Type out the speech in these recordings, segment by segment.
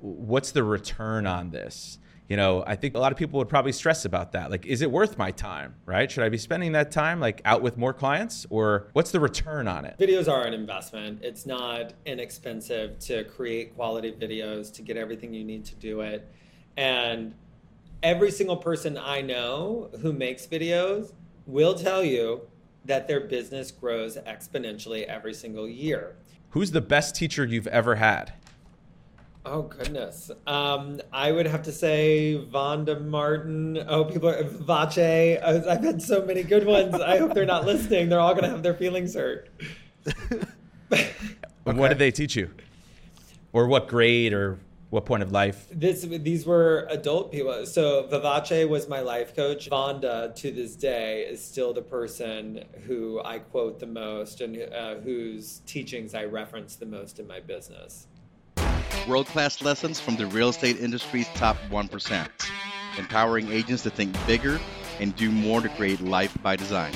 what's the return on this? You know, I think a lot of people would probably stress about that. Like, is it worth my time, right? Should I be spending that time like out with more clients or what's the return on it? Videos are an investment. It's not inexpensive to create quality videos, to get everything you need to do it. And every single person I know who makes videos will tell you that their business grows exponentially every single year. Who's the best teacher you've ever had? Oh goodness. Um, I would have to say Vonda Martin. Oh, people are Vache. I've had so many good ones. I hope they're not listening. They're all going to have their feelings hurt. okay. What did they teach you? Or what grade or what point of life? This these were adult people. So Vivace was my life coach. Vonda to this day is still the person who I quote the most and uh, whose teachings I reference the most in my business. World class lessons from the real estate industry's top 1%, empowering agents to think bigger and do more to create life by design.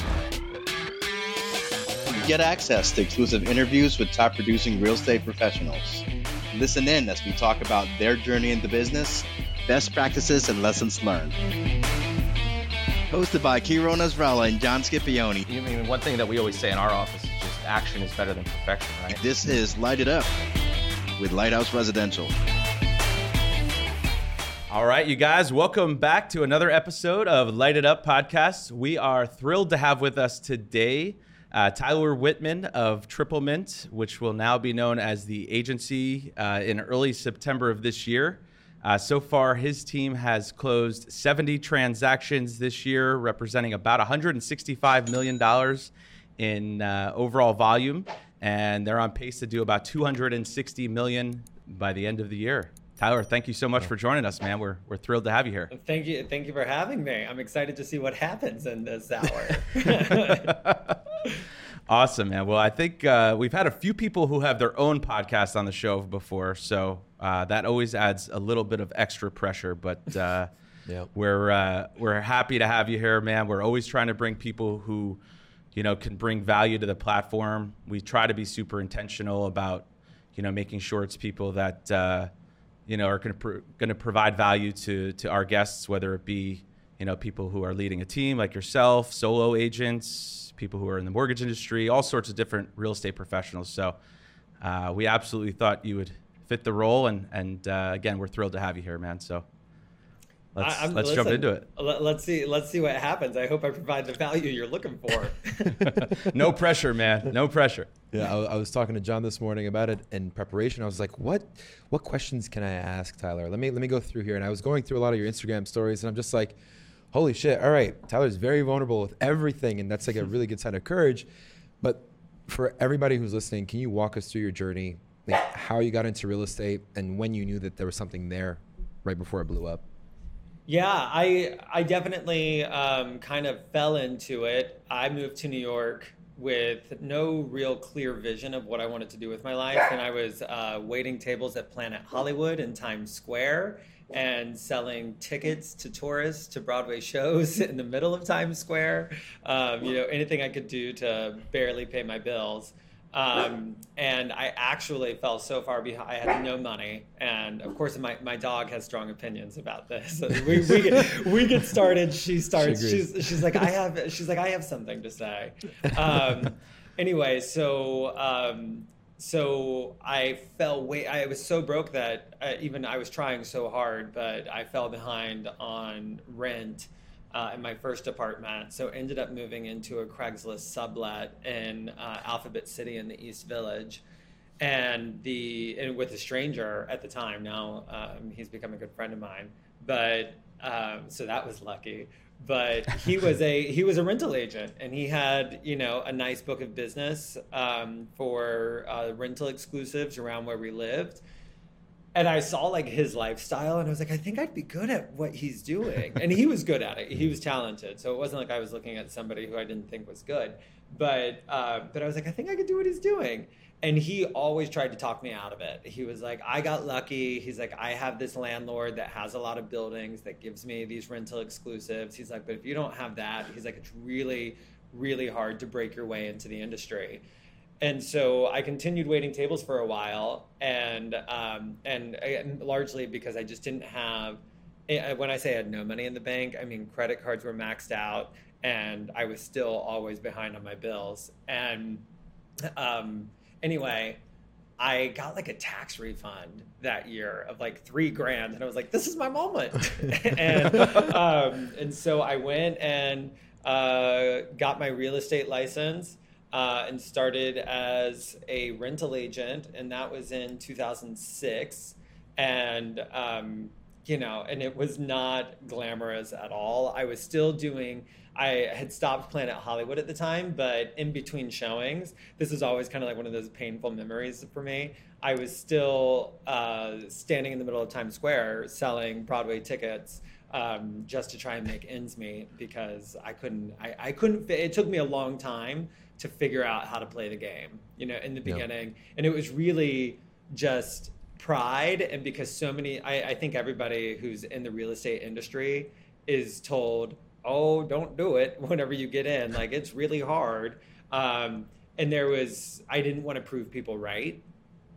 Get access to exclusive interviews with top producing real estate professionals Listen in as we talk about their journey in the business, best practices, and lessons learned. Hosted by Kiro Nasrallah and John Scipione. I mean, one thing that we always say in our office is just action is better than perfection, right? This is Light It Up with Lighthouse Residential. All right, you guys, welcome back to another episode of Light It Up podcast. We are thrilled to have with us today uh, Tyler Whitman of Triplemint, which will now be known as the agency uh, in early September of this year. Uh, so far, his team has closed 70 transactions this year, representing about $165 million in uh, overall volume. And they're on pace to do about 260 million by the end of the year. Tyler, thank you so much for joining us, man. We're, we're thrilled to have you here. Thank you. Thank you for having me. I'm excited to see what happens in this hour. awesome, man. Well, I think uh, we've had a few people who have their own podcast on the show before, so uh, that always adds a little bit of extra pressure. But uh, yep. we're uh, we're happy to have you here, man. We're always trying to bring people who, you know, can bring value to the platform. We try to be super intentional about, you know, making sure it's people that uh, you know are going going to provide value to to our guests, whether it be you know people who are leading a team like yourself, solo agents, people who are in the mortgage industry, all sorts of different real estate professionals. So uh, we absolutely thought you would fit the role, and and uh, again, we're thrilled to have you here, man. So. Let's, let's listen, jump into it. Let's see. Let's see what happens. I hope I provide the value you're looking for. no pressure, man. No pressure. Yeah, I, I, was talking to John this morning about it in preparation. I was like, "What, what questions can I ask Tyler? Let me let me go through here." And I was going through a lot of your Instagram stories, and I'm just like, holy shit, all right, Tyler's very vulnerable with everything. And that's like a really good sign of courage. But for everybody who's listening, can you walk us through your journey, like how you got into real estate and when you knew that there was something there right before it blew up? Yeah, I I definitely um, kind of fell into it. I moved to New York with no real clear vision of what I wanted to do with my life, and I was uh, waiting tables at Planet Hollywood in Times Square and selling tickets to tourists to Broadway shows in the middle of Times Square. Um, you know, anything I could do to barely pay my bills. Um, and I actually fell so far behind. I had no money, and of course, my, my dog has strong opinions about this. we, we, get, we get started. She starts. She she's she's like I have. She's like I have something to say. Um, anyway, so um, so I fell way. I was so broke that I, uh, even I was trying so hard, but I fell behind on rent uh, in my first apartment. So ended up moving into a Craigslist sublet in uh, Alphabet City in the East Village, and the and with a stranger at the time. Now um, he's become a good friend of mine, but um, so that was lucky but he was a he was a rental agent and he had you know a nice book of business um, for uh, rental exclusives around where we lived and i saw like his lifestyle and i was like i think i'd be good at what he's doing and he was good at it he was talented so it wasn't like i was looking at somebody who i didn't think was good but uh, but i was like i think i could do what he's doing and he always tried to talk me out of it. He was like, I got lucky. He's like, I have this landlord that has a lot of buildings that gives me these rental exclusives. He's like, but if you don't have that, he's like, it's really, really hard to break your way into the industry. And so I continued waiting tables for a while, and um, and, and largely because I just didn't have. Eh, when I say I had no money in the bank, I mean credit cards were maxed out, and I was still always behind on my bills. And um, anyway, I got like a tax refund that year of like three grand, and I was like, "This is my moment." and um, and so I went and uh, got my real estate license uh, and started as a rental agent, and that was in 2006. And um, you know, and it was not glamorous at all. I was still doing. I had stopped Planet Hollywood at the time, but in between showings, this is always kind of like one of those painful memories for me. I was still uh, standing in the middle of Times Square selling Broadway tickets um, just to try and make ends meet because I couldn't. I, I couldn't. It took me a long time to figure out how to play the game. You know, in the beginning, yeah. and it was really just pride and because so many I, I, think everybody who's in the real estate industry is told oh don't do it whenever you get in like it's really hard um, and there was i didn't want to prove people right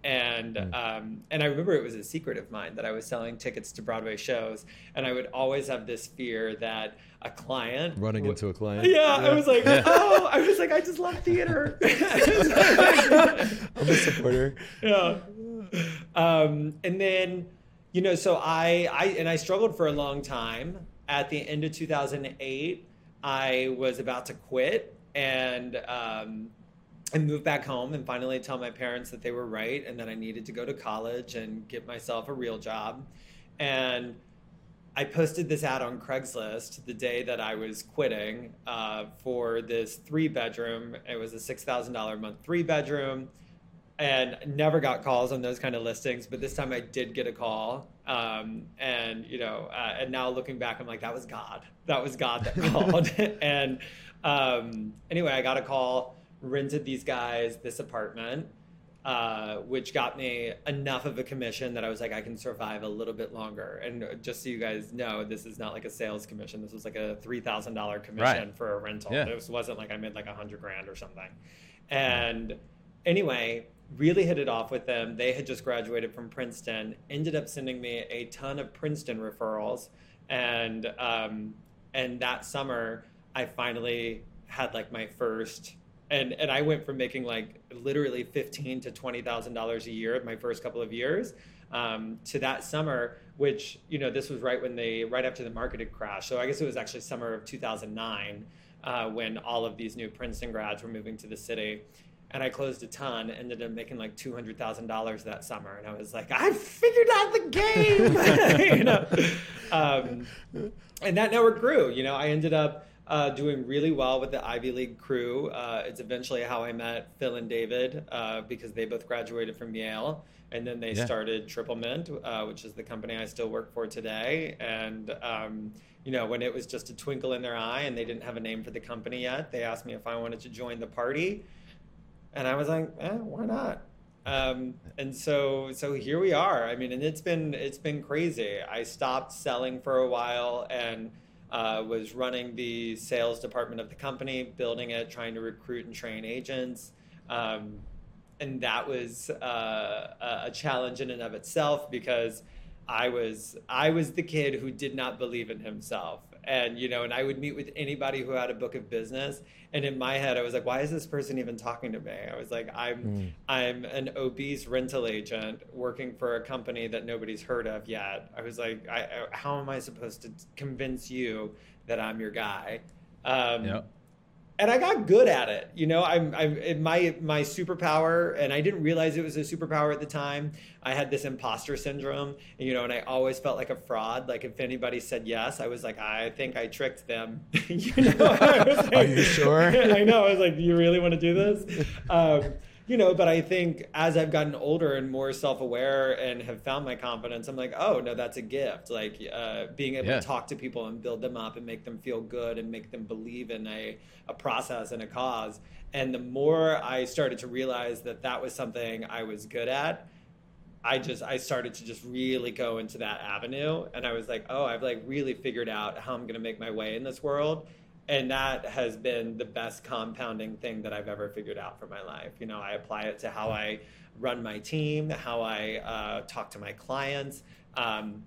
and mm. um, and I remember it was a secret of mine that I was selling tickets to Broadway shows, and I would always have this fear that a client running w- into a client. Yeah, yeah, I was like, yeah. oh, I was like, I just love theater. I'm a supporter. Yeah, um, and then you know, so I I and I struggled for a long time. At the end of 2008, I was about to quit, and um, and move back home and finally tell my parents that they were right and that I needed to go to college and get myself a real job. And I posted this ad on Craigslist the day that I was quitting uh, for this three bedroom. It was a $6,000 a month three bedroom and never got calls on those kind of listings. But this time I did get a call. Um, and, you know, uh, and now looking back, I'm like, that was God. That was God that called. and um, anyway, I got a call rented these guys this apartment, uh, which got me enough of a commission that I was like, I can survive a little bit longer. And just so you guys know, this is not like a sales commission. This was like a three thousand dollar commission right. for a rental. Yeah. This wasn't like I made like a hundred grand or something. And anyway, really hit it off with them. They had just graduated from Princeton. Ended up sending me a ton of Princeton referrals, and um, and that summer I finally had like my first and and I went from making like literally fifteen to twenty thousand dollars a year my first couple of years um, to that summer, which you know this was right when they right after the market had crashed. So I guess it was actually summer of two thousand nine uh, when all of these new Princeton grads were moving to the city. And I closed a ton, ended up making like two hundred thousand dollars that summer, and I was like, I figured out the game, you know. Um, and that network grew. You know, I ended up uh, doing really well with the Ivy League crew. Uh, it's eventually how I met Phil and David uh, because they both graduated from Yale. And then they yeah. started Triplemint, uh, which is the company I still work for today. And, um, you know, when it was just a twinkle in their eye and they didn't have a name for the company yet, they asked me if I wanted to join the party. And I was like, eh, why not? Um, and so so here we are. I mean, and it's been it's been crazy. I stopped selling for a while and uh, was running the sales department of the company, building it, trying to recruit and train agents. Um, and that was uh, a challenge in and of itself because I was I was the kid who did not believe in himself and you know and i would meet with anybody who had a book of business and in my head i was like why is this person even talking to me? I was like i'm mm. i'm an obese rental agent working for a company that nobody's heard of yet. I was like I, how am i supposed to convince you that i'm your guy? Um, yep and I got good at it. You know, I'm, I'm my my superpower, and I didn't realize it was a superpower at the time. I had this imposter syndrome, and, you know, and I always felt like a fraud. Like if anybody said yes, I was like, I think I tricked them. you know, like, are you sure? I know. I was like, do you really want to do this? Um, you know, but I think as I've gotten older and more self aware and have found my confidence, I'm like, oh, no, that's a gift. Like uh, being able yeah. to talk to people and build them up and make them feel good and make them believe in a, a process and a cause. And the more I started to realize that that was something I was good at, I just I started to just really go into that avenue and I was like, oh, I've like really figured out how I'm going to make my way in this world and that has been the best compounding thing that I've ever figured out for my life. You know, I apply it to how I run my team, how I uh, talk to my clients. Um,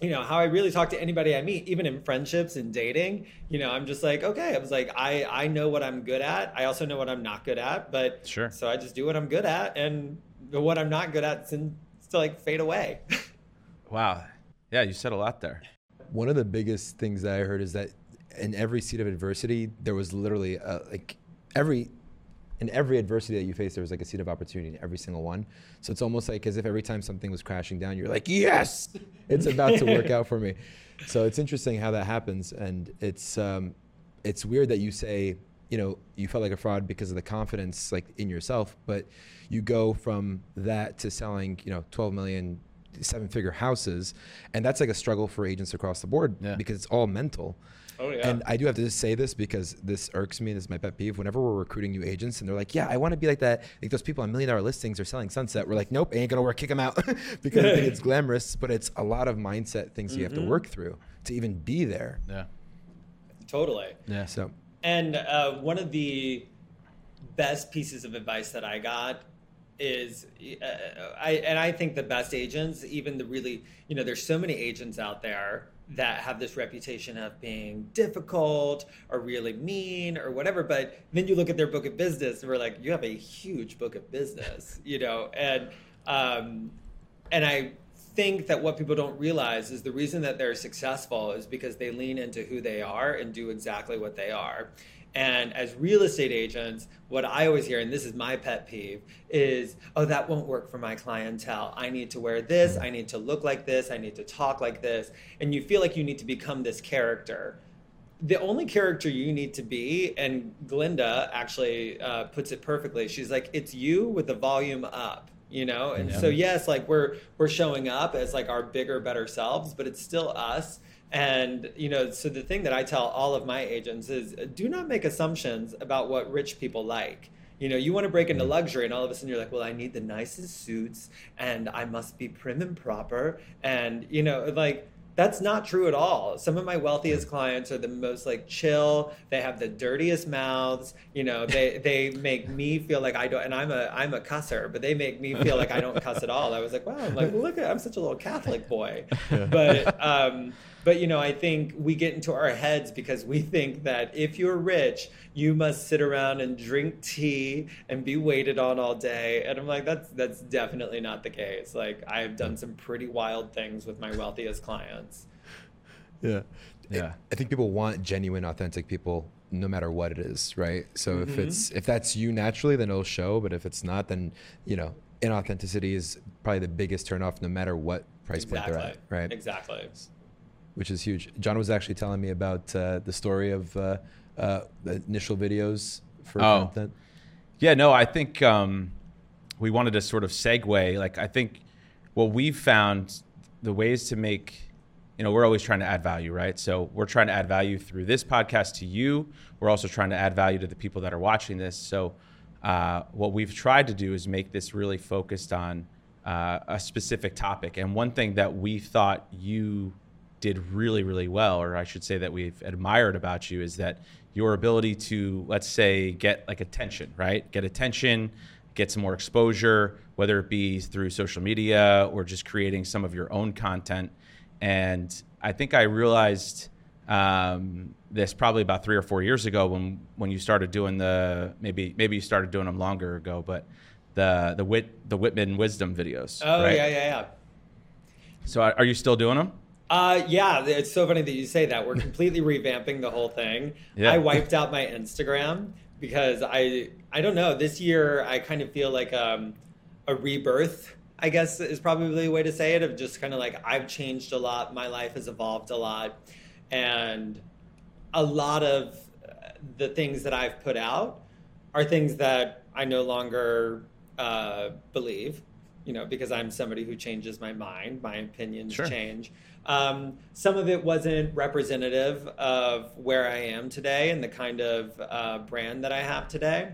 you know how i really talk to anybody i meet even in friendships and dating. You know i'm just like okay i was like i i know what i'm good at. I also know what i'm not good at but sure. so i just do what i'm good at and what i'm not good at seems to like fade away. Wow. Yeah you said a lot there. One of the biggest things that i heard is that in every seat of adversity there was literally a, like every in every adversity that you face, there was like a seed of opportunity in every single one. So it's almost like as if every time something was crashing down, you're like, yes, it's about to work out for me. So it's interesting how that happens, and it's um, it's weird that you say, you know, you felt like a fraud because of the confidence like in yourself, but you go from that to selling, you know, 12 million seven figure houses and that's like a struggle for agents across the board yeah. because it's all mental Oh, yeah. And I do have to just say this because this irks me. This is my pet peeve. Whenever we're recruiting new agents and they're like, "Yeah, I want to be like that," like those people on million dollar listings are selling Sunset. We're like, "Nope, ain't gonna work. Kick them out," because I think it's glamorous, but it's a lot of mindset things mm-hmm. you have to mm-hmm. work through to even be there. Yeah. Totally. Yeah. So. And uh, one of the best pieces of advice that I got is uh, I and I think the best agents, even the really, you know, there's so many agents out there that have this reputation of being difficult or really mean or whatever. But then you look at their book of business and we're like, you have a huge book of business, you know, and um, and I think that what people don't realize is the reason that they're successful is because they lean into who they are and do exactly what they are. And as real estate agents, what I always hear, and this is my pet peeve, is, oh, that won't work for my clientele. I need to wear this, I need to look like this, I need to talk like this. And you feel like you need to become this character. The only character you need to be, and Glennda actually uh, puts it perfectly, she's like, it's you with the volume up you know and yeah. so yes like we're we're showing up as like our bigger better selves but it's still us and you know, so the thing that I tell all of my agents is do not make assumptions about what rich people like. You know, you want to break into mm. luxury, and all of a sudden you're like, well, I need the nicest suits, and I must be prim and proper, and you know, like that's not true at all. Some of my wealthiest clients are the most like chill. They have the dirtiest mouths. You know, they they make me feel like I don't. And I'm a I'm a cusser, but they make me feel like I don't cuss at all. I was like, wow, I'm like look, at I'm such a little Catholic boy. But um, but you know, I think we get into our heads because we think that if you're rich, you must sit around and drink tea and be waited on all day. And I'm like, that's that's definitely not the case. Like I have done some pretty wild things with my wealthiest clients. Yeah. Yeah. I think people want genuine, authentic people no matter what it is, right? So mm-hmm. if it's if that's you naturally, then it'll show. But if it's not, then you know, inauthenticity is probably the biggest turnoff no matter what price exactly. point they're at, right? Exactly which is huge. John was actually telling me about uh, the story of uh, uh, the initial videos for oh. content. Yeah, no, I think um, we wanted to sort of segue. Like, I think what we've found the ways to make, you know, we're always trying to add value, right? So we're trying to add value through this podcast to you. We're also trying to add value to the people that are watching this. So uh, what we've tried to do is make this really focused on uh, a specific topic. And one thing that we thought you did really, really well, or I should say that we've admired about you, is that your ability to, let's say, get like attention, right? Get attention, get some more exposure, whether it be through social media or just creating some of your own content. And I think I realized um, this probably about three or four years ago when when you started doing the maybe maybe you started doing them longer ago, but the the wit the Whitman wisdom videos. Oh right? yeah yeah yeah. So are you still doing them? Uh, yeah, it's so funny that you say that. We're completely revamping the whole thing. Yeah. I wiped out my Instagram because I I don't know. This year I kind of feel like um, a rebirth. I guess is probably a way to say it. Of just kind of like I've changed a lot. My life has evolved a lot, and a lot of the things that I've put out are things that I no longer uh, believe. You know, because I'm somebody who changes my mind. My opinions sure. change. Um, some of it wasn't representative of where I am today and the kind of uh, brand that I have today.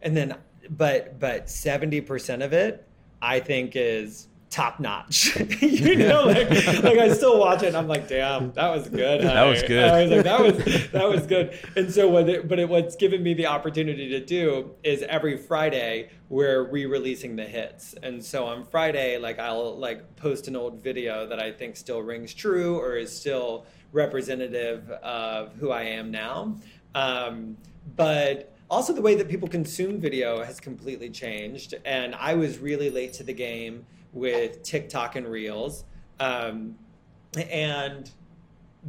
And then, but but seventy percent of it, I think, is top notch. you know, like, like I still watch it and I'm like, damn, that was good. That was good. I was like, that was that was good. And so what it, but it, what's given me the opportunity to do is every Friday we're re-releasing the hits. And so on Friday, like I'll like post an old video that I think still rings true or is still representative of who I am now. Um, but also the way that people consume video has completely changed and i was really late to the game with TikTok and Reels. Um, and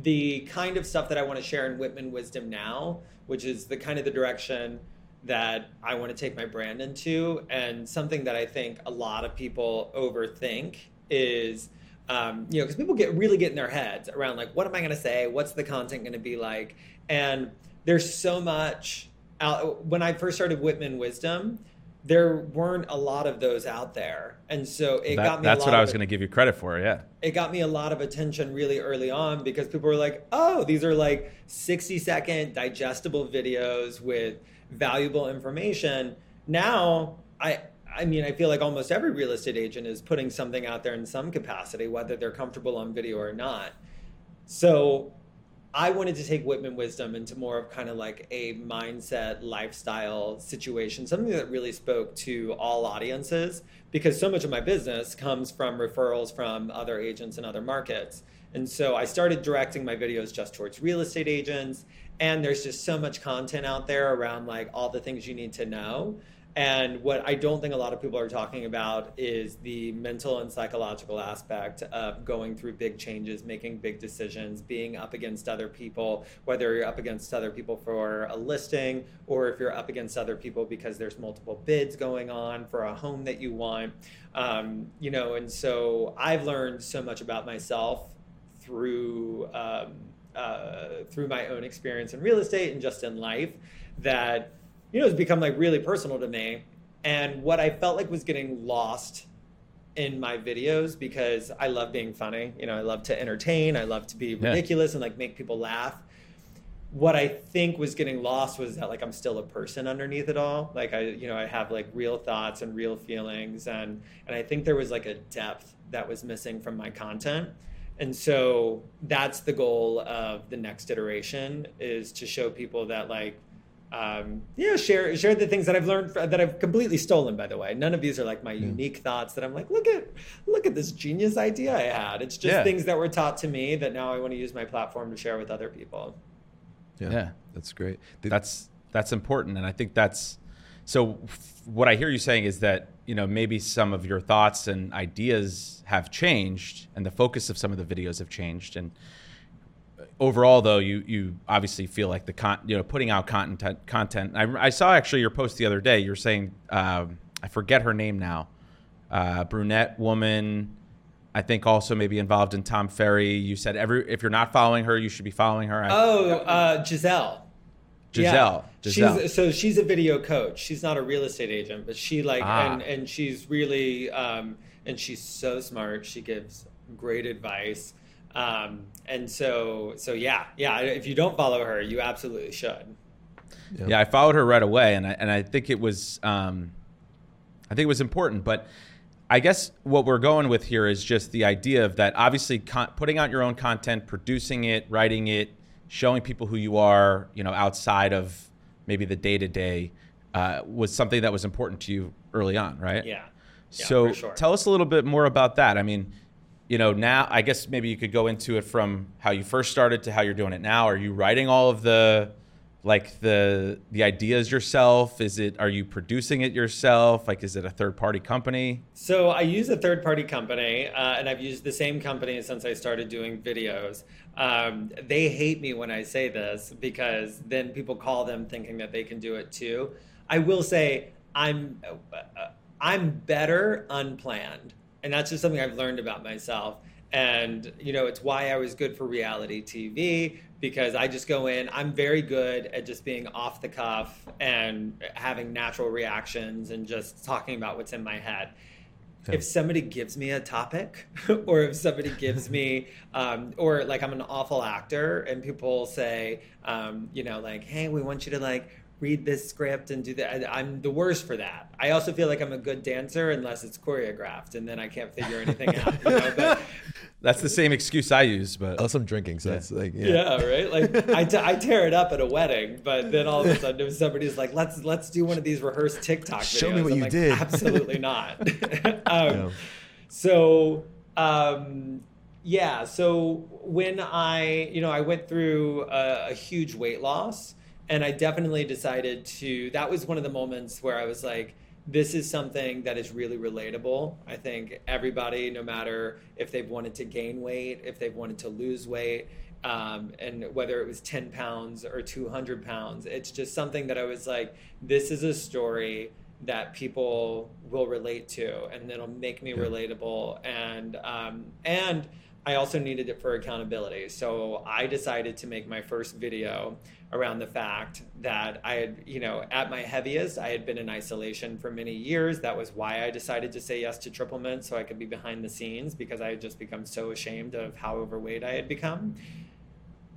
the kind of stuff that I want to share in Whitman Wisdom now, which is the kind of the direction that I want to take my brand into, and something that I think a lot of people overthink is, um, you know, because people get really get in their heads around like, what am I going to say? What's the content going to be like? And there's so much out. When I first started Whitman Wisdom, there weren't a lot of those out there. And so it that, got me That's what I was going to give you credit for, yeah. It got me a lot of attention really early on because people were like, "Oh, these are like 60 second digestible videos with valuable information." Now, I I mean, I feel like almost every real estate agent is putting something out there in some capacity whether they're comfortable on video or not. So, I wanted to take Whitman wisdom into more of kind of like a mindset, lifestyle situation, something that really spoke to all audiences because so much of my business comes from referrals from other agents in other markets. And so I started directing my videos just towards real estate agents. And there's just so much content out there around like all the things you need to know and what I don't think a lot of people are talking about is the mental and psychological aspect of going through big changes, making big decisions, being up against other people, whether you're up against other people for a listing or if you're up against other people because there's multiple bids going on for a home that you want. Um, you know, and so I've learned so much about myself through um, uh, through my own experience in real estate and just in life that you know, it's become like really personal to me. And what I felt like was getting lost in my videos because I love being funny. You know, I love to entertain. I love to be ridiculous yeah. and like make people laugh. What I think was getting lost was that like I'm still a person underneath it all. Like I, you know, I have like real thoughts and real feelings, and and I think there was like a depth that was missing from my content. And so that's the goal of the next iteration is to show people that like um, yeah, share share the things that I've learned that I've completely stolen. By the way, none of these are like my yeah. unique thoughts that I'm like, look at look at this genius idea I had. It's just yeah. things that were taught to me that now I want to use my platform to share with other people. Yeah, yeah. that's great. That's that's important, and I think that's so. What I hear you saying is that you know maybe some of your thoughts and ideas have changed, and the focus of some of the videos have changed, and overall though you you obviously feel like the con you know putting out content content I, I saw actually your post the other day you're saying um, i forget her name now uh, brunette woman i think also maybe involved in tom ferry you said every if you're not following her you should be following her oh uh, giselle Giselle. Yeah. Giselle. She's, so she's a video coach. She's not a real estate agent, but she like ah. and and she's really um, and she's so smart. She gives great advice. Um, and so, so yeah, yeah. If you don't follow her, you absolutely should. Yeah, yeah I followed her right away, and I and I think it was, um, I think it was important. But I guess what we're going with here is just the idea of that. Obviously, con- putting out your own content, producing it, writing it, showing people who you are, you know, outside of maybe the day to day, was something that was important to you early on, right? Yeah. yeah so sure. tell us a little bit more about that. I mean you know, now I guess maybe you could go into it from how you first started to how you're doing it now. Are you writing all of the like the the ideas yourself? Is it are you producing it yourself? Like is it a third party company? So I use a third party company, uh, and I've used the same company since I started doing videos. Um, they hate me when I say this because then people call them thinking that they can do it too. I will say I'm uh, I'm better unplanned and that's just something I've learned about myself. And you know, it's why I was good for reality TV because I just go in. I'm very good at just being off the cuff and having natural reactions and just talking about what's in my head. Okay. If somebody gives me a topic, or if somebody gives me, um, or like I'm an awful actor, and people say, um, you know, like, hey, we want you to like read this script and do that. I'm the worst for that. I also feel like I'm a good dancer unless it's choreographed, and then I can't figure anything out. You know? But that's the same excuse I use. But unless I'm drinking, so yeah. it's like yeah, yeah right. Like I, t- I tear it up at a wedding, but then all of a sudden somebody's like, let's let's do one of these rehearsed TikTok videos. Show me what I'm you like, did. Absolutely not. um, yeah. So. Um, yeah. So when I, you know, I went through a, a, huge weight loss, and I definitely decided to. That was one of the moments where I was like, this is something that is really relatable. I think everybody, no matter if they've wanted to gain weight, if they've wanted to lose weight, um, and whether it was 10 pounds or 200 pounds, it's just something that I was like, this is a story that people will relate to and it'll make me yeah. relatable and um, and I also needed it for accountability. So I decided to make my first video around the fact that I had, you know, at my heaviest, I had been in isolation for many years. That was why I decided to say yes to Triplemint so I could be behind the scenes because I had just become so ashamed of how overweight I had become.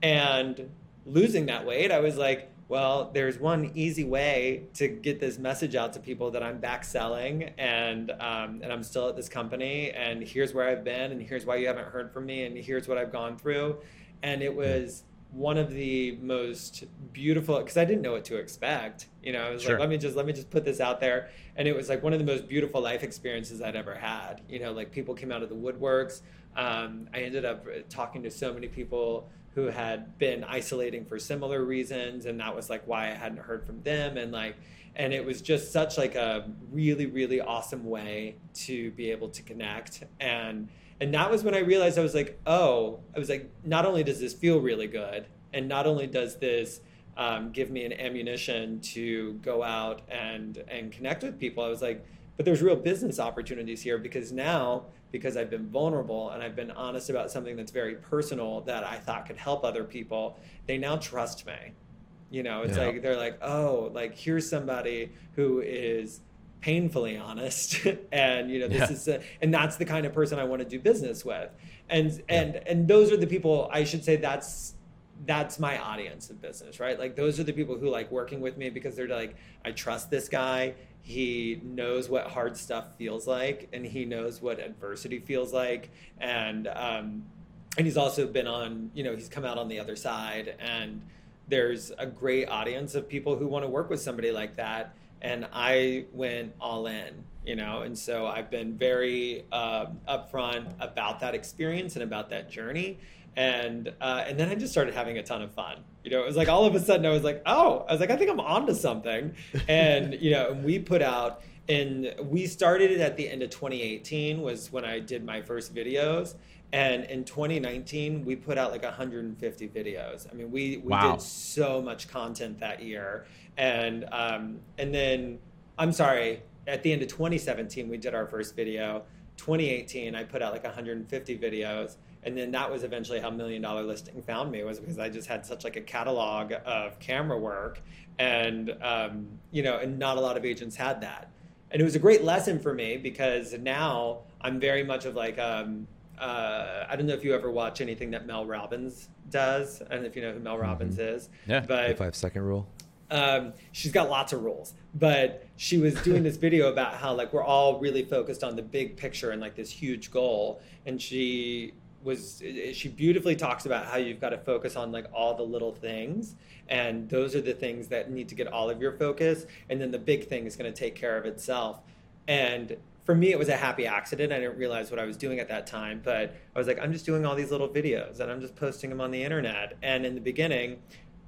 And losing that weight, I was like, well, there's one easy way to get this message out to people that I'm back selling and um, and I'm still at this company and here's where I've been and here's why you haven't heard from me and here's what I've gone through, and it was one of the most beautiful because I didn't know what to expect. You know, I was sure. like, let me just let me just put this out there, and it was like one of the most beautiful life experiences I'd ever had. You know, like people came out of the woodworks. Um, I ended up talking to so many people who had been isolating for similar reasons and that was like why I hadn't heard from them and like and it was just such like a really really awesome way to be able to connect and and that was when I realized I was like oh I was like not only does this feel really good and not only does this um, give me an ammunition to go out and and connect with people I was like but there's real business opportunities here because now because I've been vulnerable and I've been honest about something that's very personal that I thought could help other people, they now trust me. You know, it's yeah. like they're like, "Oh, like here's somebody who is painfully honest and you know this yeah. is a, and that's the kind of person I want to do business with." And yeah. and and those are the people I should say that's that's my audience of business, right? Like those are the people who like working with me because they're like, I trust this guy he knows what hard stuff feels like and he knows what adversity feels like and um, and he's also been on you know he's come out on the other side and there's a great audience of people who want to work with somebody like that and i went all in you know and so i've been very uh, upfront about that experience and about that journey and uh, and then I just started having a ton of fun. You know, it was like all of a sudden I was like, oh, I was like, I think I'm onto something, and you know, and we put out. And we started it at the end of 2018 was when I did my first videos, and in 2019 we put out like 150 videos. I mean, we we wow. did so much content that year, and um, and then I'm sorry, at the end of 2017 we did our first video. 2018 I put out like 150 videos and then that was eventually how million dollar listing found me was because i just had such like a catalog of camera work and um, you know and not a lot of agents had that and it was a great lesson for me because now i'm very much of like um, uh, i don't know if you ever watch anything that mel robbins does. I don't know if you know who mel robbins mm-hmm. is yeah but the five second rule. Um, she's got lots of rules but she was doing this video about how like we're all really focused on the big picture and like this huge goal. And she was she beautifully talks about how you've got to focus on like all the little things. And those are the things that need to get all of your focus. And then the big thing is going to take care of itself. And for me it was a happy accident i didn't realize what i was doing at that time but i was like i'm just doing all these little videos and i'm just posting them on the internet and in the beginning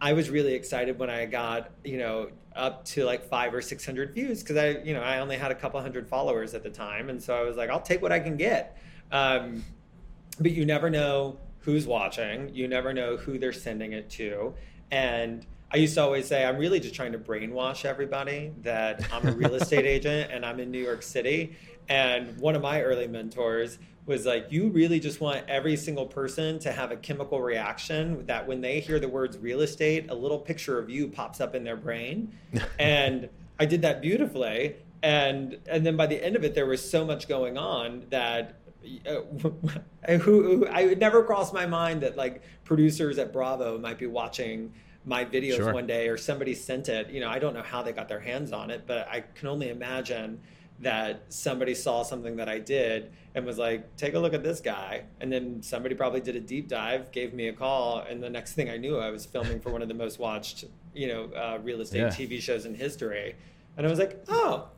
i was really excited when i got you know up to like five or six hundred views because i you know i only had a couple hundred followers at the time and so i was like i'll take what i can get um, but you never know who's watching. You never know who they're sending it to. And I used to always say, I'm really just trying to brainwash everybody that I'm a real estate agent and I'm in New York City. And one of my early mentors was like, You really just want every single person to have a chemical reaction that when they hear the words real estate, a little picture of you pops up in their brain. and I did that beautifully. And, and then by the end of it, there was so much going on that uh, who, who I would never cross my mind that like producers at Bravo might be watching my videos sure. one day or somebody sent it. You know, I don't know how they got their hands on it, but I can only imagine that somebody saw something that I did and was like, take a look at this guy. And then somebody probably did a deep dive, gave me a call. And the next thing I knew, I was filming for one of the most watched, you know, uh, real estate yeah. TV shows in history. And I was like, oh,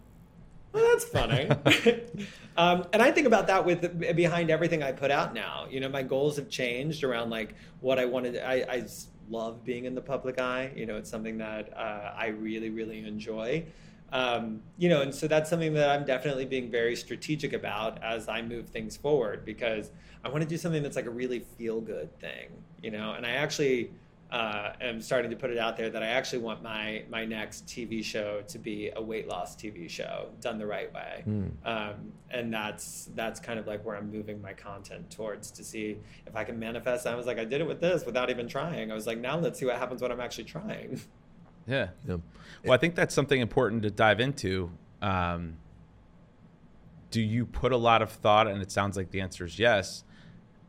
well, that's funny. um, and I think about that with behind everything I put out now. You know, my goals have changed around like what I wanted. I, I love being in the public eye. You know, it's something that uh, I really, really enjoy. Um, you know, and so that's something that I'm definitely being very strategic about as I move things forward because I want to do something that's like a really feel good thing, you know, and I actually uh, am starting to put it out there that I actually want my my next TV show to be a weight loss TV show done the right way, mm. um, and that's that's kind of like where I'm moving my content towards to see if I can manifest. I was like, I did it with this without even trying. I was like, now let's see what happens when I'm actually trying. Yeah. yeah. Well, I think that's something important to dive into. Um, do you put a lot of thought, and it sounds like the answer is yes,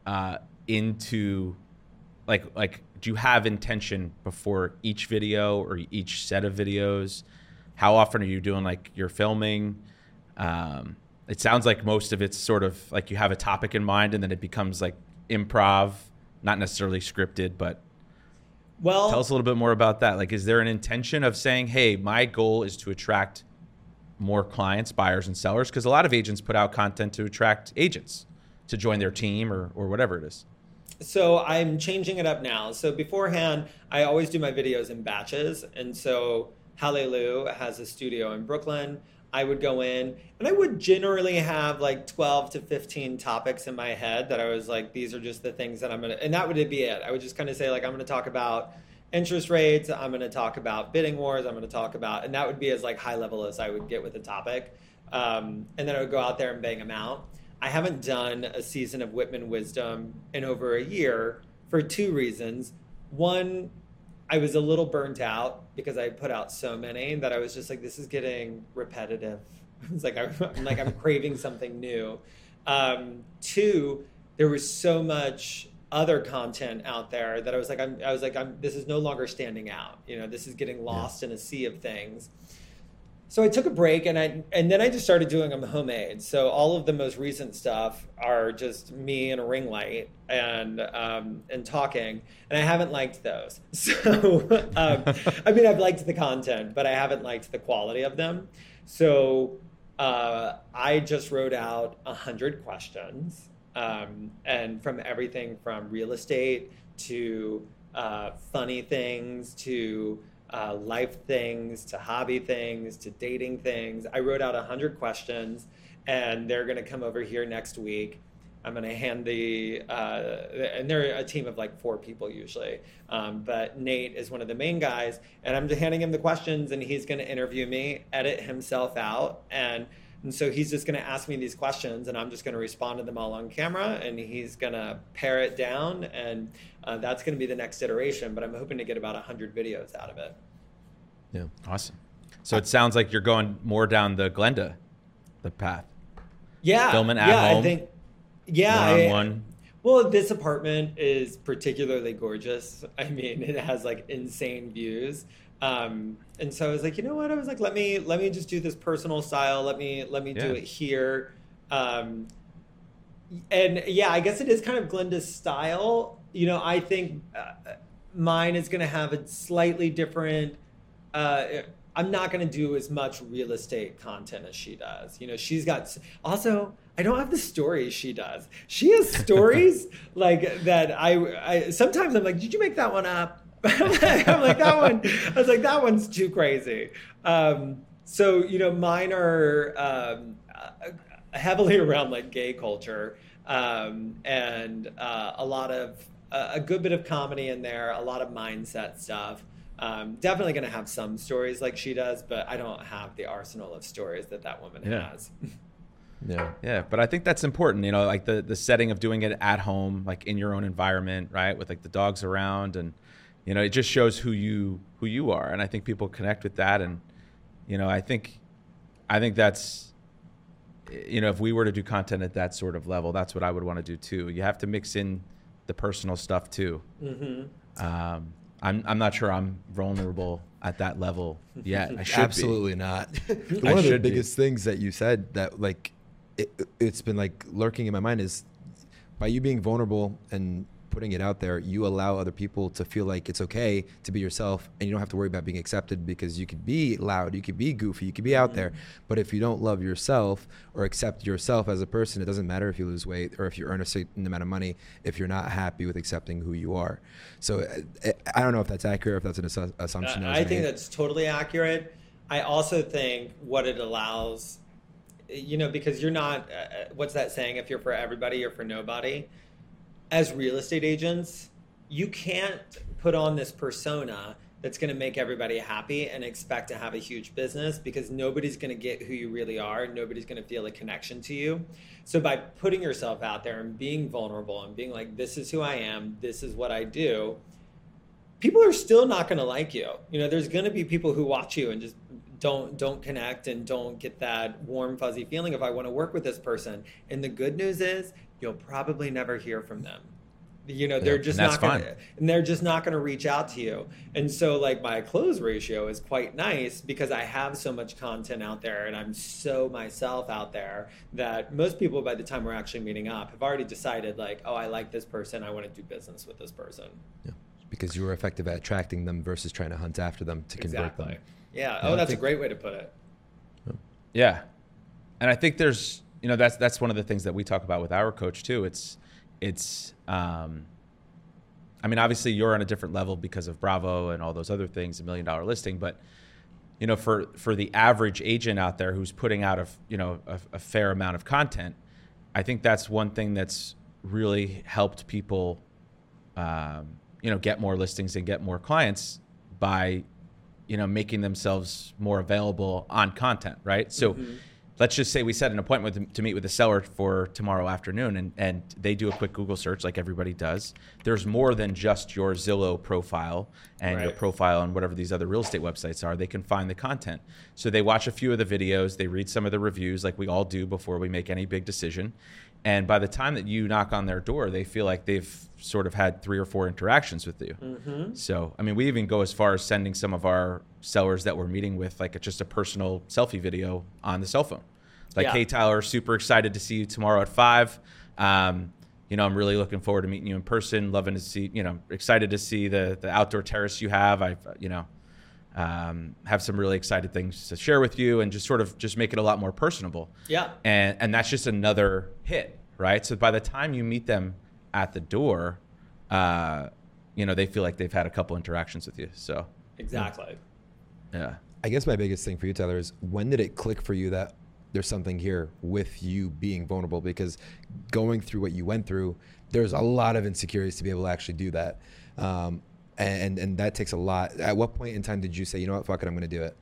uh, into like like do you have intention before each video or each set of videos? How often are you doing like your filming? Um, it sounds like most of it's sort of like you have a topic in mind and then it becomes like improv, not necessarily scripted, but well, tell us a little bit more about that. Like, is there an intention of saying, "Hey, my goal is to attract more clients, buyers, and sellers"? Because a lot of agents put out content to attract agents to join their team or or whatever it is. So I'm changing it up now. So beforehand, I always do my videos in batches, and so Hallelujah has a studio in Brooklyn. I would go in and I would generally have like 12 to 15 topics in my head that I was like, these are just the things that I'm going to, and that would be it. I would just kind of say, like, I'm going to talk about interest rates. I'm going to talk about bidding wars. I'm going to talk about, and that would be as like high level as I would get with a topic. Um, and then I would go out there and bang them out. I haven't done a season of Whitman Wisdom in over a year for two reasons. One, I was a little burnt out because I put out so many that I was just like, this is getting repetitive. it's like I'm, I'm, like I'm craving something new. Um, two, there was so much other content out there that I was like, I'm, I was like, I'm, this is no longer standing out. You know, this is getting lost yeah. in a sea of things so I took a break and I and then I just started doing them homemade. So all of the most recent stuff are just me and a ring light and um, and talking, and I haven't liked those. So um, I mean, I've liked the content, but I haven't liked the quality of them. So uh, I just wrote out a hundred questions, um, and from everything from real estate to uh, funny things to uh, life things to hobby things to dating things. I wrote out 100 questions, and they're going to come over here next week. I'm going to hand the, uh, and they're a team of like four people usually. Um, but Nate is one of the main guys, and I'm handing him the questions, and he's going to interview me, edit himself out, and and so he's just going to ask me these questions, and I'm just going to respond to them all on camera, and he's going to pare it down, and uh, that's going to be the next iteration. But I'm hoping to get about 100 videos out of it. Yeah, awesome. So it sounds like you're going more down the Glennda, the path. Yeah, filming at yeah, home. I think. Yeah, one on one. Well, this apartment is particularly gorgeous. I mean, it has like insane views. Um, and so I was like, you know what? I was like, let me let me just do this personal style. Let me let me yeah. do it here. Um, and yeah, I guess it is kind of Glennda's style. You know, I think uh, mine is going to have a slightly different. Uh, I'm not going to do as much real estate content as she does. You know, she's got also. I don't have the stories she does. She has stories like that. I, I sometimes I'm like, did you make that one up? I'm like that one. I was like that one's too crazy. Um, so you know, mine are um, uh, heavily around like gay culture um, and uh, a lot of a good bit of comedy in there, a lot of mindset stuff. Um, definitely going to have some stories like she does, but I don't have the arsenal of stories that that woman yeah. has. Yeah. Yeah. But I think that's important, you know, like the, the setting of doing it at home, like in your own environment, right? With like the dogs around and, you know, it just shows who you who you are, and I think people connect with that. And you know, I think I think that's you know, if we were to do content at that sort of level, that's what I would want to do too. You have to mix in the personal stuff too. Mm-hmm. Um, I'm I'm not sure I'm vulnerable at that level yet. I should Absolutely be. not. I One of the should be. biggest things that you said that like it, it's been like lurking in my mind is by you being vulnerable and putting it out there, you allow other people to feel like it's okay to be yourself and you don't have to worry about being accepted because you could be loud, you could be goofy, you could be out there. But if you don't love yourself or accept yourself as a person, it doesn't matter if you lose weight or if you earn a certain amount of money if you're not happy with accepting who you are. So uh, I don't know if that's accurate, if that's an assu- assumption. was I think made. that's totally accurate. I also think what it allows, you know, because you're not, uh, what's that saying? If you're for everybody, you're for nobody. As real estate agents, you can't put on this persona that's going to make everybody happy and expect to have a huge business because nobody's going to get who you really are. Nobody's going to feel a connection to you. So by putting yourself out there and being vulnerable and being like, this is who I am, this is what I do, people are still not going to like you. You know, there's going to be people who watch you and just don't don't connect and don't get that warm fuzzy feeling of I want to work with this person. And the good news is you'll probably never hear from them. You know, they're Yeah, just not fine. to and they're just not going to reach out to you. And so like my close ratio is quite nice because I have so much content out there and I'm so myself out there that most people by the time we're actually meeting up have already decided like, "Oh, I like this person. I want to do business with this person." Yeah. Because you were effective at attracting them versus trying to hunt after them to convert Exactly. them. Yeah. Yeah, Oh, I that's think- a great way to put it. Yeah, and I think there's you know that's that's one of the things that we talk about with our coach too. It's it's um, I mean obviously you're on a different level because of Bravo and all those other things, a million dollar listing, but you know for for the average agent out there who's putting out a you know a, a fair amount of content, I think that's one thing that's really helped people um, you know get more listings and get more clients by you know making themselves more available on content right so let's just say we set an appointment with, to meet with the seller for tomorrow afternoon and, and they do a quick google search like everybody does. There's more than just your zillow profile and your profile on whatever these other real estate websites are. They can find the content. So they watch a few of the videos they read some of the reviews like we all do before we make any big decision and by the time that you knock on their door they feel like they've sort of had three or four interactions with you so, I mean, we even go as far as sending some of our sellers that we're meeting with like a, just a personal selfie video on the cell phone. Like, Yeah. hey, Tyler, super excited to see you tomorrow at five. Um, you know, I'm really looking forward to meeting you in person. Loving to see, you know, excited to see the the outdoor terrace you have. I, you know, um, have some really excited things to share with you, and just sort of just make it a lot more personable Yeah. and and that's just another hit, right? So by the time you meet them at the door, uh, you know they feel like they've had a couple interactions with you. So Exactly. yeah, I guess my biggest thing for you, Tyler, is when did it click for you that there's something here with you being vulnerable? Because going through what you went through, there's a lot of insecurities to be able to actually do that. Um, and, and that takes a lot. At what point in time did you say, you know what, fuck it, I'm going to do it?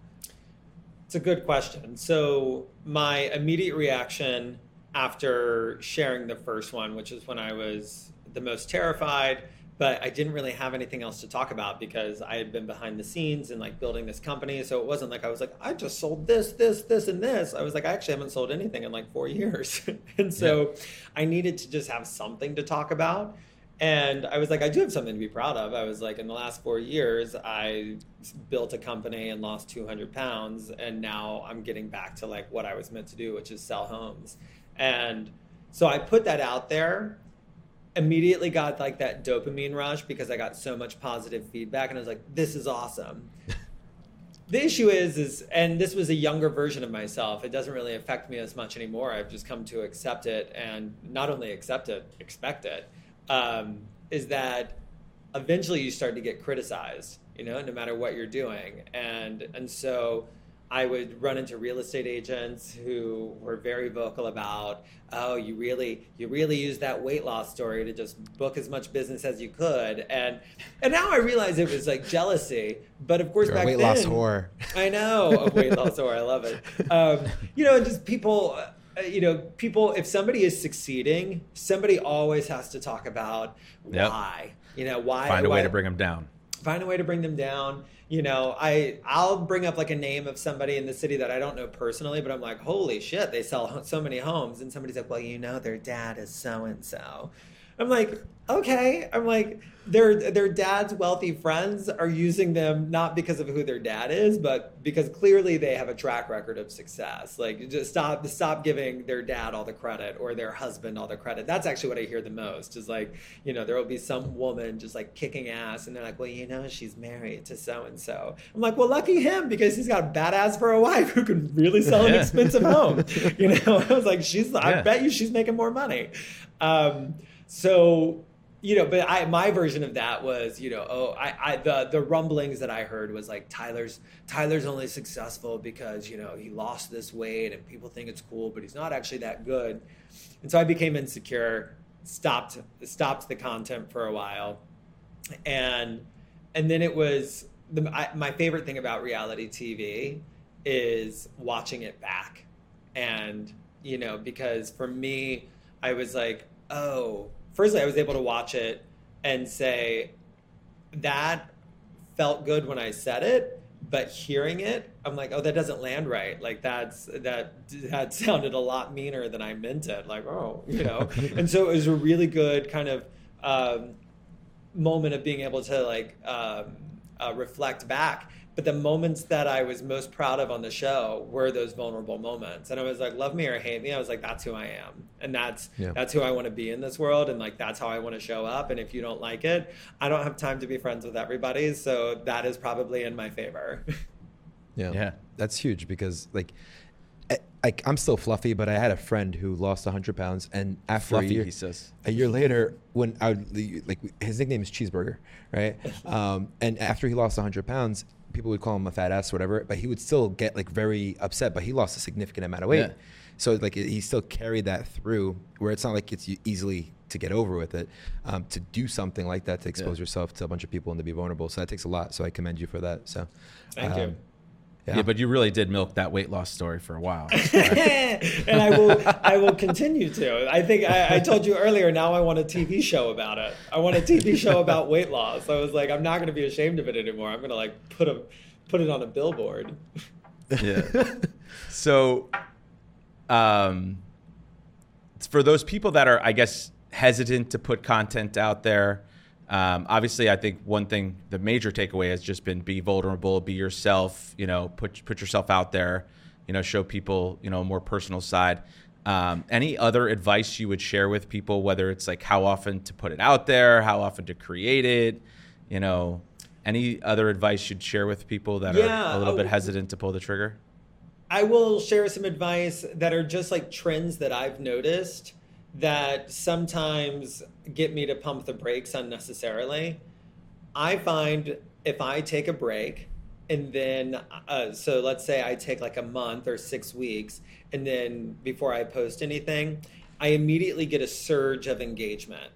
It's a good question. So, my immediate reaction after sharing the first one, which is when I was the most terrified, but I didn't really have anything else to talk about because I had been behind the scenes and like building this company. So it wasn't like I was like, I just sold this, this, this, and this. I was like, I actually haven't sold anything in like four years. and so I needed to just have something to talk about. And I was like, I do have something to be proud of. I was like, in the last four years, I built a company and lost 200 pounds. And now I'm getting back to like what I was meant to do, which is sell homes. And so I put that out there, immediately got like that dopamine rush because I got so much positive feedback. And I was like, this is awesome. the issue is is and this was a younger version of myself it doesn't really affect me as much anymore i've just come to accept it and not only accept it expect it um, is that eventually you start to get criticized you know no matter what you're doing and and so I would run into real estate agents who were very vocal about, oh, you really, you really used that weight loss story to just book as much business as you could, and and now I realize it was like jealousy. But of course, You're back weight then, loss whore. I know a weight loss whore. I love it. Um, you know, just people. Uh, you know, people. If somebody is succeeding, somebody always has to talk about Yep. why. You know, why find a way to bring them down. find a way to bring them down you know i i'll bring up like a name of somebody in the city that i don't know personally but i'm like holy shit they sell so many homes and somebody's like well you know their dad is so and so i'm like okay. I'm like, their their dad's wealthy friends are using them not because of who their dad is, but because clearly they have a track record of success. Like just stop stop giving their dad all the credit or their husband all the credit. That's actually what I hear the most. Is like, you know, there will be some woman just like kicking ass and they're like, Well, you know, she's married to so and so. I'm like, Well, lucky him because he's got a badass for a wife who can really sell an yeah. expensive home. You know, I was like, she's I yeah. bet you she's making more money. Um, so you know, but I my version of that was, you know, oh, I, I the the rumblings that I heard was like Tyler's Tyler's only successful because you know he lost this weight and people think it's cool, but he's not actually that good, and so I became insecure, stopped stopped the content for a while, and and then it was the I, my favorite thing about reality TV is watching it back, and you know because for me I was like, oh firstly, I was able to watch it and say that felt good when I said it, but hearing it, I'm like, oh, that doesn't land right. Like that's that that sounded a lot meaner than I meant it. Like, oh, you know. and so it was a really good kind of um, moment of being able to like um, uh, reflect back but the moments that I was most proud of on the show were those vulnerable moments. And I was like, love me or hate me. I was like, that's who I am. And that's yeah. that's who I want to be in this world. And like that's how I want to show up. And if you don't like it, I don't have time to be friends with everybody. So that is probably in my favor. yeah. Yeah. That's huge because like like I'm still fluffy, but I had a friend who lost 100 pounds, and after fluffy, a year, he says, a year later, when I would, like his nickname is Cheeseburger, right? Um, and after he lost 100 pounds, people would call him a fat ass or whatever, but he would still get like very upset. But he lost a significant amount of weight, yeah. so like he still carried that through. Where it's not like it's easily to get over with it. Um, to do something like that to expose yeah. yourself to a bunch of people and to be vulnerable, so that takes a lot. So I commend you for that. So thank um, you. Yeah. yeah. but you really did milk that weight loss story for a while. and I will I will continue to. I think I, I, told you earlier, now I want a TV show about it. I want a TV show about weight loss. I was like, I'm not gonna be ashamed of it anymore. I'm gonna like put a put it on a billboard. Yeah. so um for those people that are, I guess, hesitant to put content out there, um, obviously, I think one thing, the major takeaway has just been be vulnerable, be yourself. You know, put put yourself out there. You know, show people you know a more personal side. Um, any other advice you would share with people, whether it's like how often to put it out there, how often to create it, you know, any other advice you'd share with people that yeah, are a little bit hesitant to pull the trigger? I will share some advice that are just like trends that I've noticed that sometimes get me to pump the brakes unnecessarily. I find if I take a break and then, uh, so let's say I take like a month or six weeks, and then before I post anything, I immediately get a surge of engagement.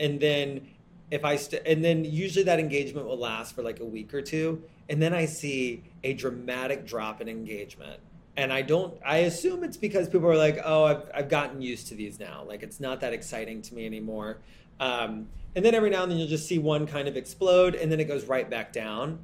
And then if I st- and then usually that engagement will last for like a week or two, and then I see a dramatic drop in engagement and I don't. I assume it's because people are like, "Oh, I've I've gotten used to these now. Like it's not that exciting to me anymore." Um, and then every now and then you'll just see one kind of explode, and then it goes right back down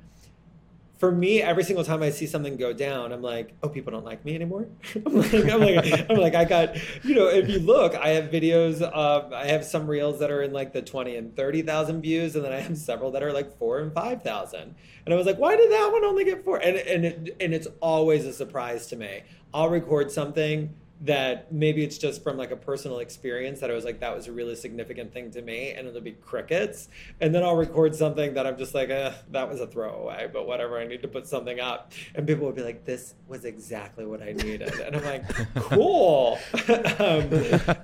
for me, every single time I see something go down, I'm like, oh, people don't like me anymore. I'm like, I'm like, I'm like, I got, you know, if you look, I have videos, of, I have some reels that are in like the 20 and 30,000 views, and then I have several that are like four and 5,000. And I was like, why did that one only get four? And, and, it, and it's always a surprise to me. I'll record something that maybe it's just from like a personal experience that I was like that was a really significant thing to me and it'll be crickets. And then I'll record something that I'm just like eh, that was a throwaway but whatever I need to put something up. And people will be like this was exactly what I needed. And I'm like cool. Um,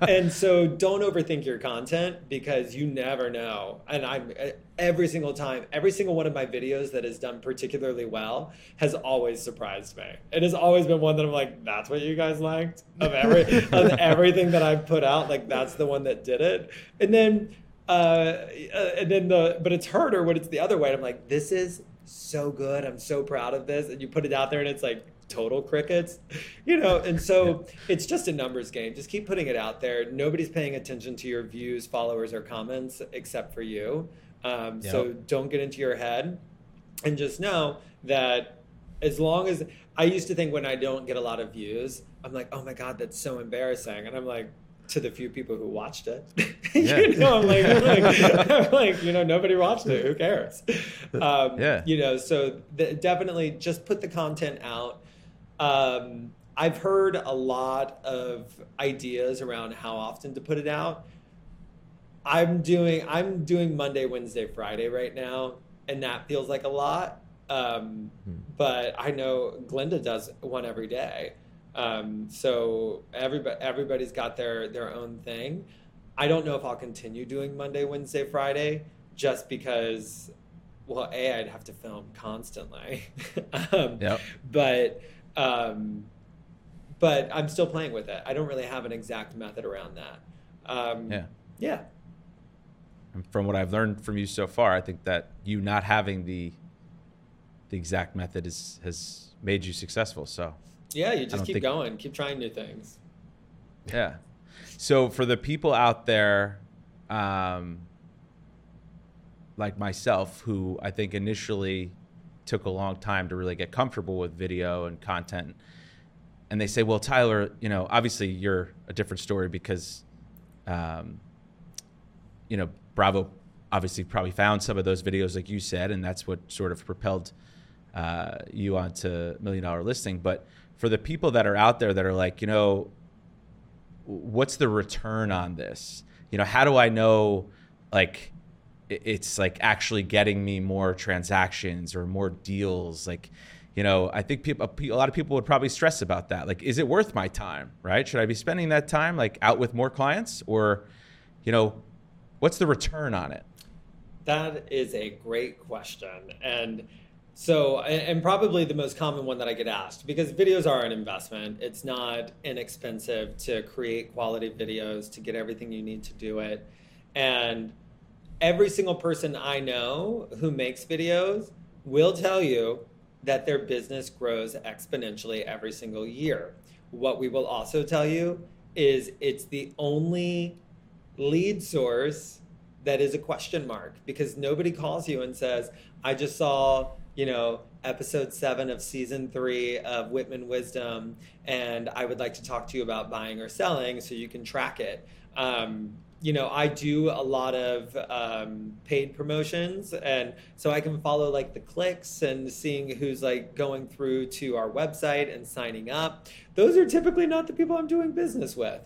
and so don't overthink your content because you never know. And I'm every single time, every single one of my videos that has done particularly well has always surprised me. It has always been one that I'm like, that's what you guys liked of every of everything that I've put out. Like that's the one that did it. And then, uh, uh, and then the but it's harder when it's the other way. I'm like, this is so good. I'm so proud of this. And you put it out there, and it's like total crickets you know and so it's just a numbers game just keep putting it out there nobody's paying attention to your views followers or comments except for you um, yep. So don't get into your head and just know that as long as I used to think when I don't get a lot of views, I'm like, oh my God, that's so embarrassing. And I'm like, to the few people who watched it. Yeah. you know, I'm like, I'm like, I'm like, you know, nobody watched it. Who cares? Um, yeah. You know, so the, definitely just put the content out. Um, I've heard a lot of ideas around how often to put it out. I'm doing I'm doing Monday, Wednesday, Friday right now, and that feels like a lot. Um, hmm. But I know Glennda does one every day. Um, so everybody everybody's got their their own thing. I don't know if I'll continue doing Monday, Wednesday, Friday, just because. Well, a I'd have to film constantly. um, yep. But um, but I'm still playing with it. I don't really have an exact method around that. Um, yeah. Yeah. And from what I've learned from you so far, I think that you not having the the exact method is, has made you successful. So yeah, you just keep think... going, keep trying new things. Yeah. So for the people out there, um, like myself, who I think initially took a long time to really get comfortable with video and content and they say, well, Tyler, you know, obviously you're a different story because, um, you know, Bravo obviously probably found some of those videos, like you said, and that's what sort of propelled uh, you onto Million Dollar Listing. But for the people that are out there that are like, you know, what's the return on this? You know, how do I know, like, it's like actually getting me more transactions or more deals? Like, you know, I think people, a lot of people would probably stress about that. Like, is it worth my time, right? Should I be spending that time like out with more clients or, you know, what's the return on it? That is a great question. And so, and probably the most common one that I get asked because videos are an investment. It's not inexpensive to create quality videos, to get everything you need to do it. And every single person I know who makes videos will tell you that their business grows exponentially every single year. What we will also tell you is it's the only lead source that is a question mark because nobody calls you and says, I just saw, you know, episode seven of season three of Whitman Wisdom, and I would like to talk to you about buying or selling so you can track it. Um, you know, I do a lot of um, paid promotions, and so I can follow like the clicks and seeing who's like going through to our website and signing up. Those are typically not the people I'm doing business with.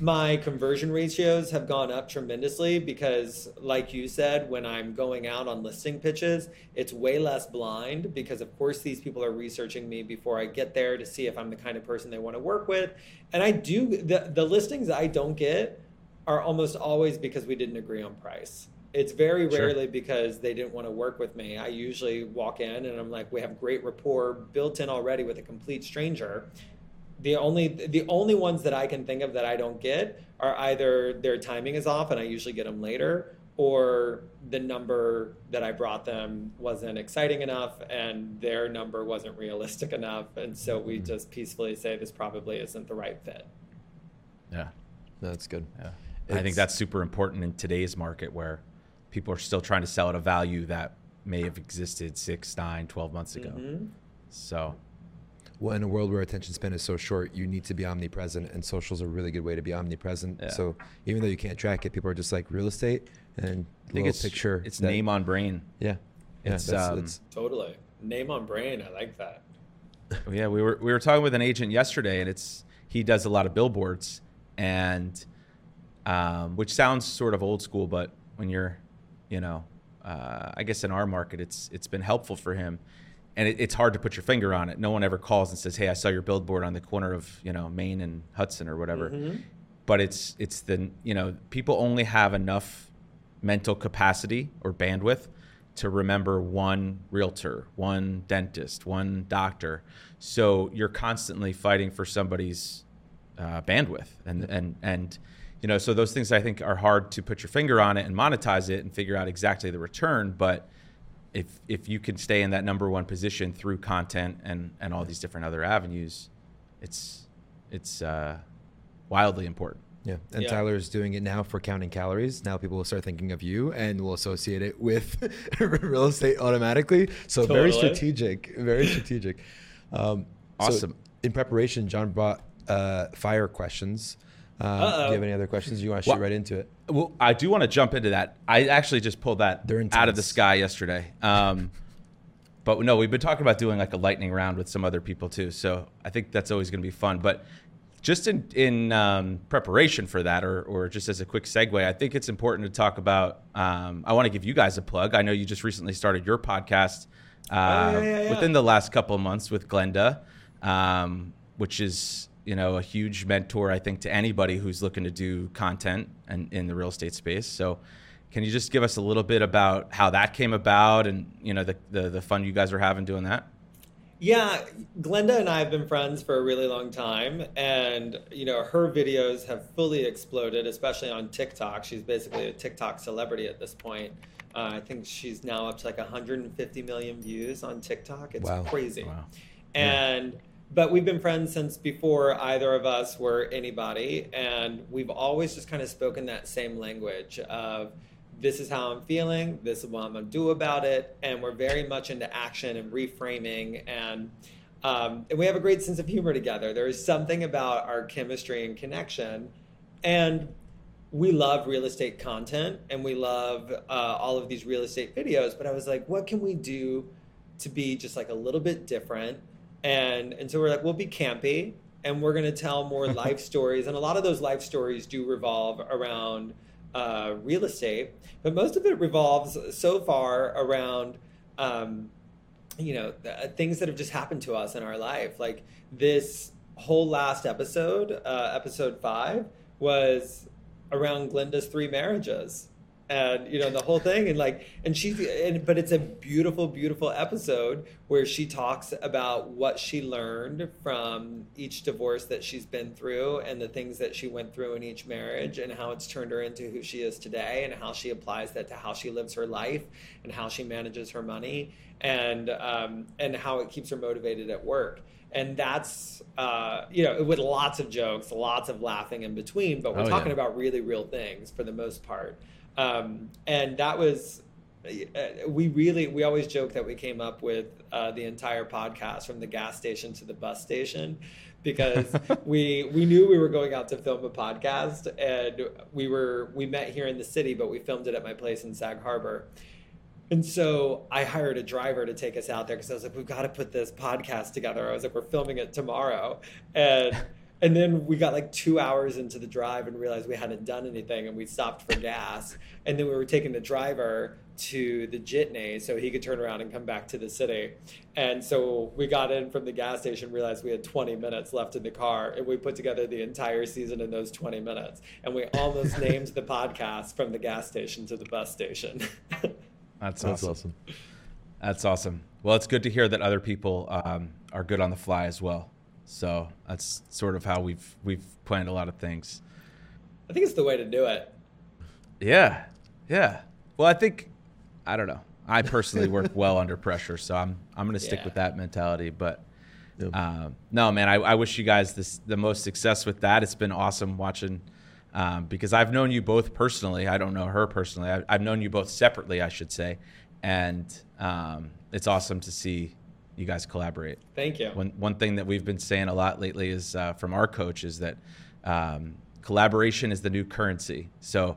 My conversion ratios have gone up tremendously because, like you said, when I'm going out on listing pitches, it's way less blind because, of course, these people are researching me before I get there to see if I'm the kind of person they want to work with. And I do the, the listings I don't get are almost always because we didn't agree on price. It's very rarely sure. because they didn't want to work with me. I usually walk in and I'm like, we have great rapport built in already with a complete stranger. The only the only ones that I can think of that I don't get are either their timing is off and I usually get them later, or the number that I brought them wasn't exciting enough and their number wasn't realistic enough. And so we mm-hmm. just peacefully say this probably isn't the right fit. Yeah. That's good. Yeah. I think that's super important in today's market where people are still trying to sell at a value that may have existed six, nine, 12 months ago. Mm-hmm. So, well, in a world where attention span is so short, you need to be omnipresent, and social is a really good way to be omnipresent. Yeah. So, even though you can't track it, people are just like real estate and I think it's picture. It's that, name on brain. Yeah, yeah, it's, that's, um, that's, totally name on brain. I like that. yeah, we were we were talking with an agent yesterday, and it's he does a lot of billboards, and um, which sounds sort of old school, but when you're, you know, uh, I guess in our market, it's it's been helpful for him, and it, it's hard to put your finger on it. No one ever calls and says, "Hey, I saw your billboard on the corner of you know Main and Hudson or whatever." Mm-hmm. But it's it's the you know people only have enough mental capacity or bandwidth to remember one realtor, one dentist, one doctor. So you're constantly fighting for somebody's uh, bandwidth, and and and you know, so those things I think are hard to put your finger on it and monetize it and figure out exactly the return. But if if you can stay in that number one position through content and and all these different other avenues, it's it's uh, wildly important. Yeah, and yeah. is doing it now for counting calories. Now people will start thinking of you and will associate it with real estate automatically. So totally. very strategic, very strategic. Um, awesome. So in preparation, John brought uh, fire questions Um, do you have any other questions? You want to shoot Well- right into it? Well, I do want to jump into that. I actually just pulled that out of the sky yesterday. Um, but no, we've been talking about doing like a lightning round with some other people too. So I think that's always going to be fun. But just in in um, preparation for that, or or just as a quick segue, I think it's important to talk about. Um, I want to give you guys a plug. I know you just recently started your podcast uh, Oh, yeah, yeah, yeah. within the last couple of months with Glennda, um, which is you know a huge mentor I think to anybody who's looking to do content and in the real estate space. So. Can you just give us a little bit about how that came about and you know the, the, the fun you guys are having doing that? Yeah, Glennda and I have been friends for a really long time, and you know her videos have fully exploded, especially on TikTok. She's basically a TikTok celebrity at this point. Uh, I think she's now up to like 150 million views on TikTok. It's Wow. crazy. Wow. And but we've been friends since before either of us were anybody, and we've always just kind of spoken that same language of this is how I'm feeling, this is what I'm gonna do about it, and we're very much into action and reframing and. Um, and we have a great sense of humor together. There is something about our chemistry and connection, and we love real estate content and we love uh, all of these real estate videos. But I was like, what can we do to be just like a little bit different? And and so we're like, we'll be campy and we're gonna tell more life stories. And a lot of those life stories do revolve around uh, real estate, but most of it revolves so far around. Um, you know th- things that have just happened to us in our life like this whole last episode uh, episode five was around Glennda's three marriages and you know the whole thing and like and she and, but it's a beautiful beautiful episode where she talks about what she learned from each divorce that she's been through and the things that she went through in each marriage and how it's turned her into who she is today and how she applies that to how she lives her life and how she manages her money and um, and how it keeps her motivated at work and that's uh, you know with lots of jokes lots of laughing in between but we're Oh, talking yeah. about really real things for the most part um, and that was uh, we really we always joke that we came up with uh, the entire podcast from the gas station to the bus station because we we knew we were going out to film a podcast and we were we met here in the city but we filmed it at my place in Sag Harbor and so I hired a driver to take us out there because I was like, we've got to put this podcast together. I was like, we're filming it tomorrow. And and then we got like two hours into the drive and realized we hadn't done anything and we stopped for gas. And then we were taking the driver to the jitney so he could turn around and come back to the city. And so we got in from the gas station, realized we had 20 minutes left in the car, and we put together the entire season in those 20 minutes. And we almost named the podcast from the gas station to the bus station. That's, That's awesome. awesome. That's awesome. Well, it's good to hear that other people um, are good on the fly as well. So that's sort of how we've we've planned a lot of things. I think it's the way to do it. Yeah, yeah. Well, I think I don't know. I personally work well under pressure, so I'm I'm going to stick Yeah. with that mentality. But Yep. um, no, man, I, I wish you guys this, the most success with that. It's been awesome watching um, because I've known you both personally. I don't know her personally. I, I've known you both separately, I should say, and um, it's awesome to see you guys collaborate. Thank you. One one thing that we've been saying a lot lately is uh, from our coach is that um, collaboration is the new currency. So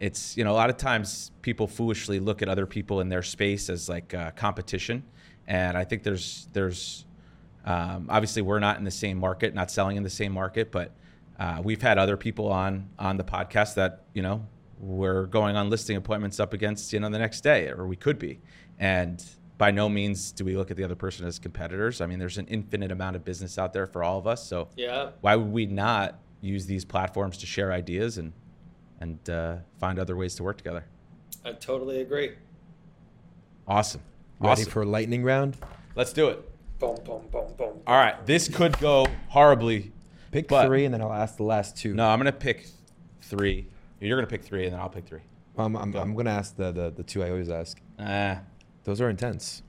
it's you know a lot of times people foolishly look at other people in their space as like uh, competition, and I think there's there's um, obviously we're not in the same market, not selling in the same market, but uh, we've had other people on on the podcast that you know we're going on listing appointments up against you know the next day, or we could be, and by no means do we look at the other person as competitors. I mean, there's an infinite amount of business out there for all of us, so Yeah. why would we not use these platforms to share ideas and and uh, find other ways to work together? I totally agree. Awesome, Ready awesome. for a lightning round? Let's do it. Boom, boom, boom, boom. All right, this could go horribly. Pick But- three, and then I'll ask the last two. No, I'm gonna pick three. You're gonna pick three, and then I'll pick three. I'm, I'm, Go. I'm gonna ask the, the the two I always ask. Ah, Those are intense.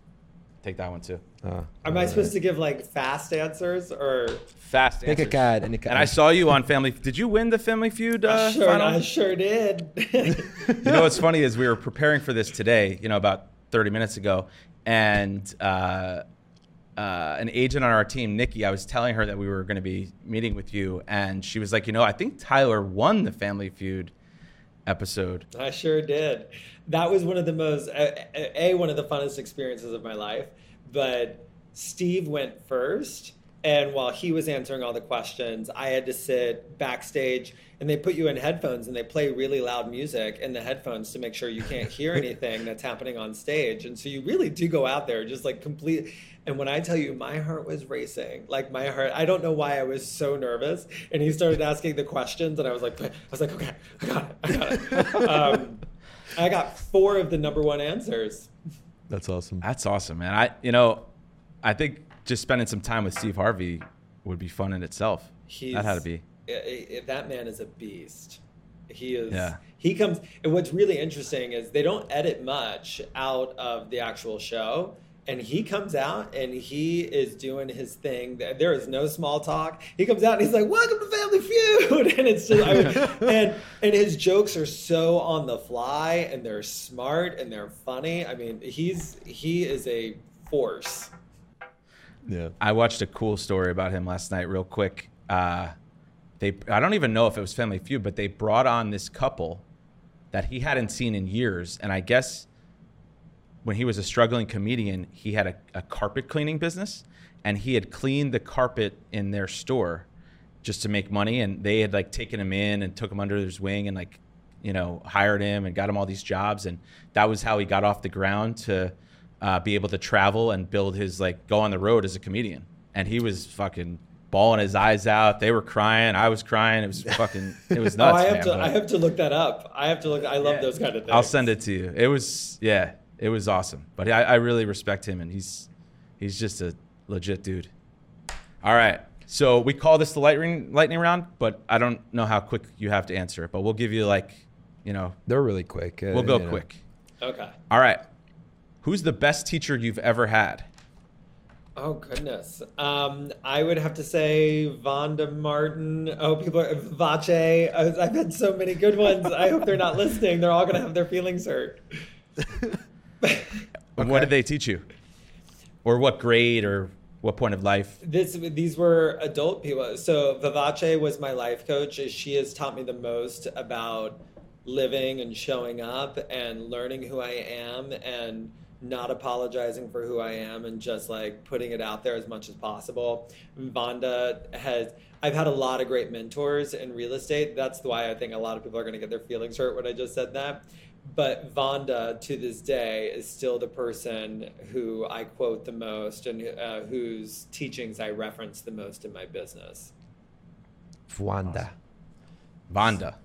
take that one too. Uh, Am I supposed to give like fast answers or? Fast Pick a answers. card and a card. And I saw you on Family. Did you win the Family Feud uh, I sure, final? I sure did. you know what's funny is we were preparing for this today, you know, about 30 minutes ago, and uh, uh, an agent on our team, Nikki, I was telling her that we were going to be meeting with you, and she was like, you know, I think Tyler won the Family Feud episode. I sure did. That was one of the most a, a one of the funnest experiences of my life. But Steve went first, and while he was answering all the questions, I had to sit backstage and they put you in headphones and they play really loud music in the headphones to make sure you can't hear anything that's happening on stage. And so you really do go out there just like complete. And when I tell you, my heart was racing, like my heart, I don't know why I was so nervous. And he started asking the questions, and I was like, I was like, okay, I got it, I got it. um, I got four of the number one answers. That's awesome. That's awesome, man. I, you know, I think just spending some time with Steve Harvey would be fun in itself. He's, that had to be. that man is a beast. He is. Yeah. He comes. And what's really interesting is they don't edit much out of the actual show. And he comes out and he is doing his thing. There is no small talk. He comes out and he's like, "Welcome to Family Feud," and it's just, I mean, and and his jokes are so on the fly and they're smart and they're funny. I mean, he's he is a force yeah. I watched a cool story about him last night, real quick. Uh, they, I don't even know if it was Family Feud, but they brought on this couple that he hadn't seen in years, and I guess when he was a struggling comedian, he had a, a carpet cleaning business, and he had cleaned the carpet in their store just to make money, and they had like taken him in and took him under his wing and like, you know, hired him and got him all these jobs, and that was how he got off the ground to uh, be able to travel and build his like go on the road as a comedian. And he was fucking bawling his eyes out. They were crying. I was crying. It was fucking. It was nuts. oh, I have man, to. I have to look that up. I have to look. I love yeah. those kind of things. I'll send it to you. It was yeah. It was awesome. But I, I really respect him, and he's he's just a legit dude. All right. So we call this the lightning lightning round, but I don't know how quick you have to answer it. But we'll give you like, you know, they're really quick. Uh, we'll go quick. Know. Okay. All right. Who's the best teacher you've ever had? Oh goodness, um, I would have to say Vonda Martin. Oh, people are Vache. I've had so many good ones. I hope they're not listening. They're all going to have their feelings hurt. okay. What did they teach you, or what grade, or what point of life? This these were adult people. So Vivace was my life coach. She has taught me the most about living and showing up and learning who I am and not apologizing for who I am and just like putting it out there as much as possible. Vonda has I've had a lot of great mentors in real estate. That's why I think a lot of people are going to get their feelings hurt when I just said that. But Vonda to this day is still the person who I quote the most and uh, whose teachings I reference the most in my business. Wanda. Vonda.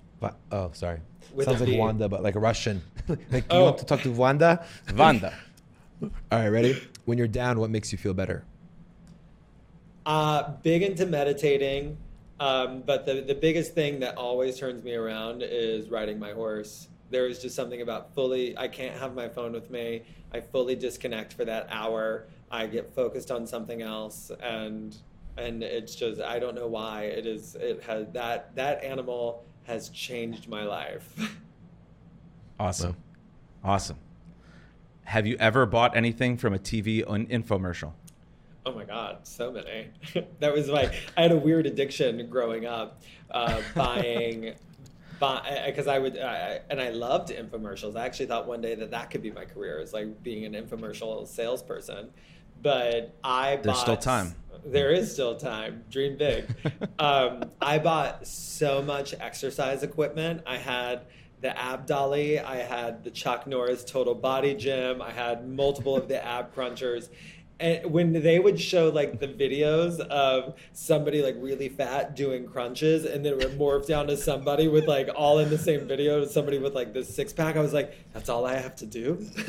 oh, sorry. With Sounds like Wanda, but like a Russian. like, oh. you want to talk to Wanda? Vanda. All right, ready? When you're down, what makes you feel better? Uh, big into meditating, um, but the the biggest thing that always turns me around is riding my horse. There is just something about fully. I can't have my phone with me. I fully disconnect for that hour. I get focused on something else, and and it's just I don't know why it is. It has that that animal has changed my life. awesome, awesome. Have you ever bought anything from a TV infomercial? Oh my God, so many. that was like, I had a weird addiction growing up, uh, buying, because I would, I, and I loved infomercials. I actually thought one day that that could be my career, is like being an infomercial salesperson. But I bought There's bought, still time. There is still time. Dream big. um, I bought so much exercise equipment. I had the ab dolly. I had the Chuck Norris total body gym. I had multiple of the ab crunchers. And when they would show like the videos of somebody like really fat doing crunches and then it would morph down to somebody with like all in the same video, to somebody with like this six pack, I was like, that's all I have to do.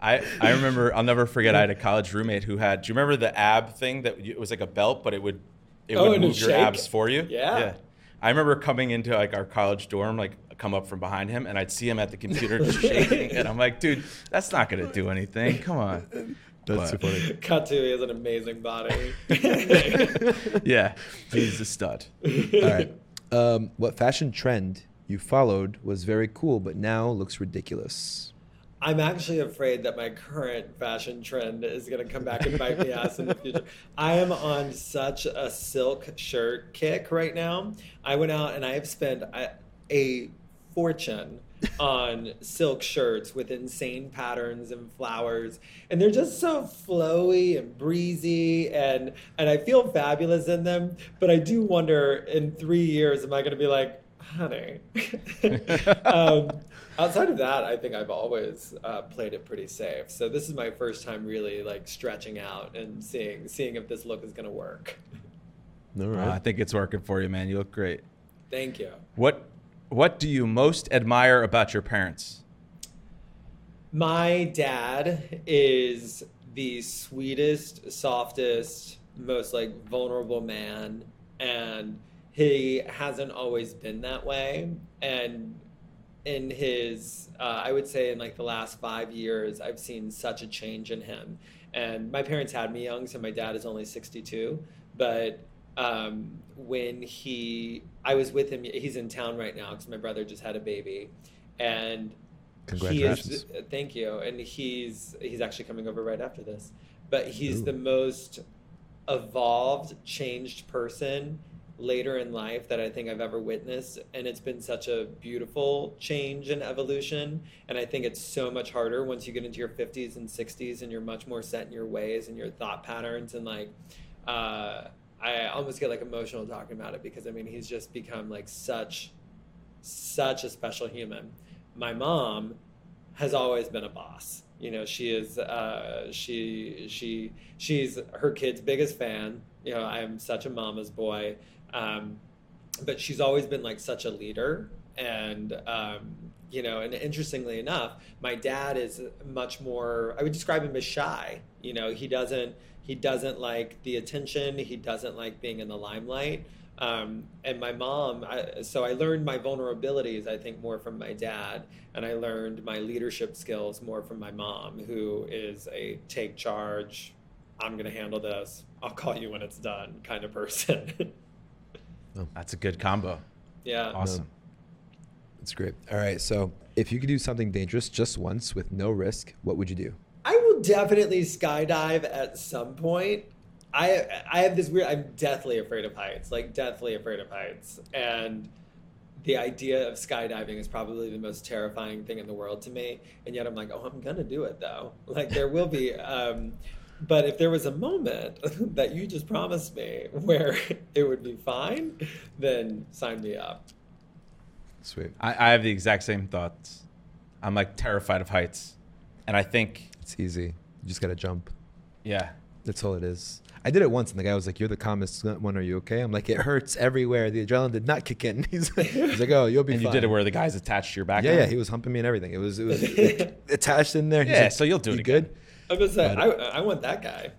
I, I remember I'll never forget I had a college roommate who had do you remember the ab thing that it was like a belt but it would it oh, would move your shake? abs for you? Yeah. Yeah. I remember coming into like our college dorm, like come up from behind him, and I'd see him at the computer just shaking, and I'm like, dude, that's not gonna do anything. Come on. That's but, funny. Cut to he has an amazing body. yeah, he's a stud. All right. Um, what fashion trend you followed was very cool, but now looks ridiculous? I'm actually afraid that my current fashion trend is going to come back and bite me ass in the future. I am on such a silk shirt kick right now. I went out and I have spent a, a fortune on silk shirts with insane patterns and flowers. And they're just so flowy and breezy and and I feel fabulous in them. But I do wonder in 3 years am I going to be like honey. Um, outside of that I think I've always uh, played it pretty safe. So this is my first time really like stretching out and seeing seeing if this look is going to work. All right Uh, I think it's working for you, man. You look great. thank you. What What do you most admire about your parents? My dad is the sweetest, softest, most like vulnerable man, and he hasn't always been that way. And in his, uh, I would say, in like the last five years, I've seen such a change in him. And my parents had me young, so my dad is only 62. But um, when he, I was with him, he's in town right now because my brother just had a baby. And Congratulations. he is, thank you. And he's he's actually coming over right after this. But he's Ooh. the most evolved, changed person later in life that I think I've ever witnessed. And it's been such a beautiful change and evolution. And I think it's so much harder once you get into your 50s and 60s and you're much more set in your ways and your thought patterns. And like, uh, I almost get like emotional talking about it because I mean, he's just become like such, such a special human. My mom has always been a boss. You know, she is uh, she she she's her kid's biggest fan. You know, I am such a mama's boy, um, but she's always been like such a leader. And um, you know, and interestingly enough, my dad is much more. I would describe him as shy. You know, he doesn't he doesn't like the attention. He doesn't like being in the limelight. Um, and my mom, I, so I learned my vulnerabilities, I think, more from my dad, and I learned my leadership skills more from my mom, who is a take charge, I'm going to handle this, I'll call you when it's done kind of person. That's a good combo. yeah. Awesome. That's great. All right. So, if you could do something dangerous just once with no risk, what would you do? Definitely skydive at some point. I I have this weird. I'm deathly afraid of heights. Like deathly afraid of heights, and the idea of skydiving is probably the most terrifying thing in the world to me. And yet I'm like, oh, I'm gonna do it though. Like there will be. Um, but if there was a moment that you just promised me where it would be fine, then sign me up. Sweet. I, I have the exact same thoughts. I'm like terrified of heights, and I think, It's easy. You just got to jump. yeah, That's all it is. I did it once, and the guy was like, "You're the calmest one. Are you okay?" I'm like, "It hurts everywhere. The adrenaline did not kick in." He's, he's like, "Oh, you'll be and fine." you did it where the guy's attached to your back. yeah, now? yeah. He was humping me and everything. It was, it was like, attached in there. He's Yeah, like, so you'll do it "You again." good? I was just saying, I, I want that guy.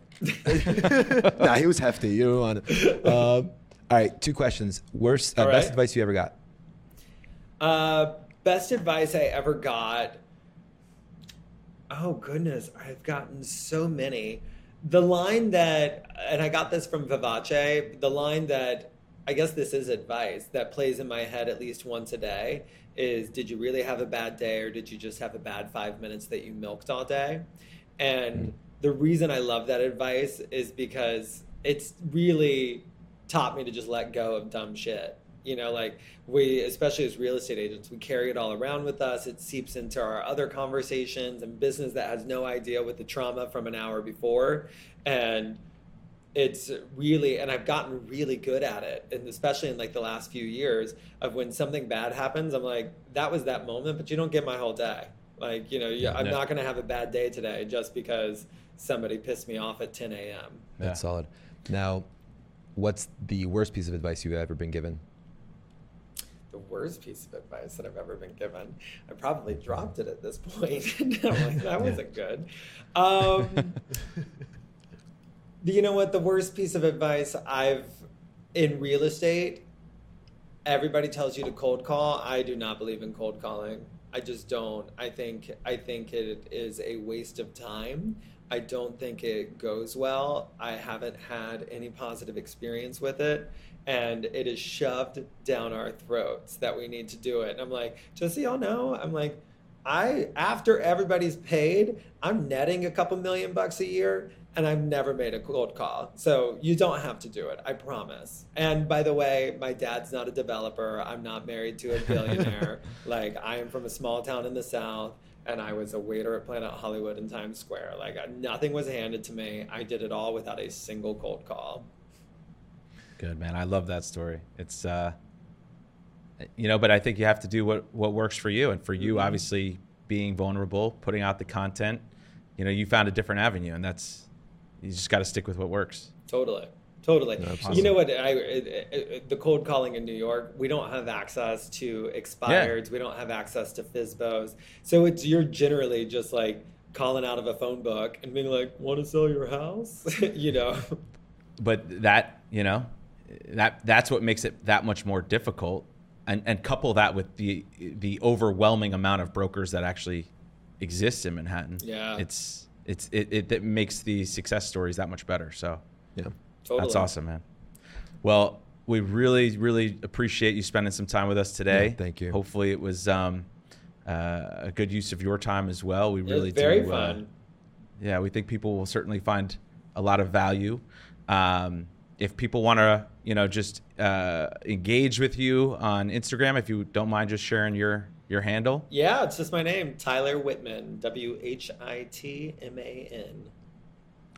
nah, he was hefty. You don't want it. Um, all right, two questions. Worst, uh, All best advice you ever got? Uh, best advice I ever got. Oh goodness, I've gotten so many. The line that, and I got this from Vivace. The line that I guess this is advice that plays in my head at least once a day is: Did you really have a bad day, or did you just have a bad five minutes that you milked all day? And mm. the reason I love that advice is because it's really taught me to just let go of dumb shit. You know, like we, especially as real estate agents, we carry it all around with us. It seeps into our other conversations and business that has no idea with the trauma from an hour before. And it's really, and I've gotten really good at it. And especially in like the last few years of when something bad happens, I'm like, that was that moment, but you don't get my whole day. Like, you know, you- I'm Yeah. not going to have a bad day today just because somebody pissed me off at 10 a.m. That's solid. Now, what's the worst piece of advice you've ever been given? The worst piece of advice that I've ever been given. I probably dropped it at this point. Like, that wasn't good. Um, you know what? The worst piece of advice I've in real estate. Everybody tells you to cold call. I do not believe in cold calling. I just don't. I think I think it is a waste of time. I don't think it goes well. I haven't had any positive experience with it. And it is shoved down our throats that we need to do it. And I'm like, just so y'all know, I'm like, I after everybody's paid, I'm netting a couple million bucks a year and I've never made a cold call. So you don't have to do it, I promise. And by the way, my dad's not a developer. I'm not married to a billionaire. like I am from a small town in the south and I was a waiter at Planet Hollywood in Times Square. Like nothing was handed to me. I did it all without a single cold call. Good man. I love that story. It's uh you know, but I think you have to do what what works for you and for you mm-hmm. obviously being vulnerable, putting out the content, you know, you found a different avenue and that's you just got to stick with what works. Totally. Totally. No, you know what? I, it, it, the cold calling in New York, we don't have access to expireds. Yeah. We don't have access to FSBOs. So it's you're generally just like calling out of a phone book and being like, "Want to sell your house?" you know. But that you know, that that's what makes it that much more difficult, and and couple that with the the overwhelming amount of brokers that actually exist in Manhattan. Yeah. It's it's it, it, it makes the success stories that much better. So yeah. Totally. That's awesome, man. Well, we really, really appreciate you spending some time with us today. Yeah, thank you. Hopefully, it was um, uh, a good use of your time as well. We really very do. Uh, fun. Uh, yeah, we think people will certainly find a lot of value. Um, if people want to, you know, just uh, engage with you on Instagram, if you don't mind just sharing your your handle. Yeah, it's just my name, Tyler Whitman, W H I T M A N.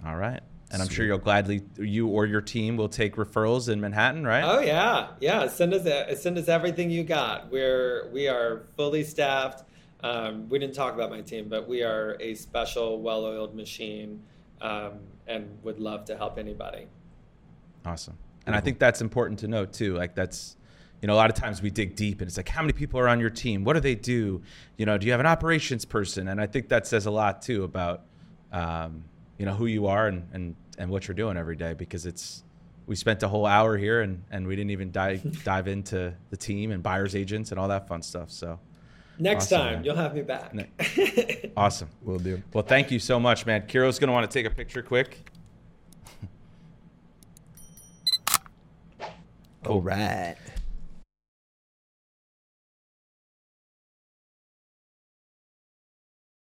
All right. And I'm sure you'll gladly you or your team will take referrals in Manhattan, right? Oh yeah, yeah. Send us send us everything you got. We're we are fully staffed. Um, we didn't talk about my team, but we are a special, well-oiled machine, um, and would love to help anybody. Awesome, and I think that's important to note too. Like that's, you know, a lot of times we dig deep, and it's like, how many people are on your team? What do they do? You know, do you have an operations person? And I think that says a lot too about. Um, you know who you are and and and what you're doing every day because it's we spent a whole hour here and and we didn't even dive dive into the team and buyers agents and all that fun stuff so next awesome, time man. you'll have me back awesome we'll do well thank you so much man kiro's gonna want to take a picture quick all right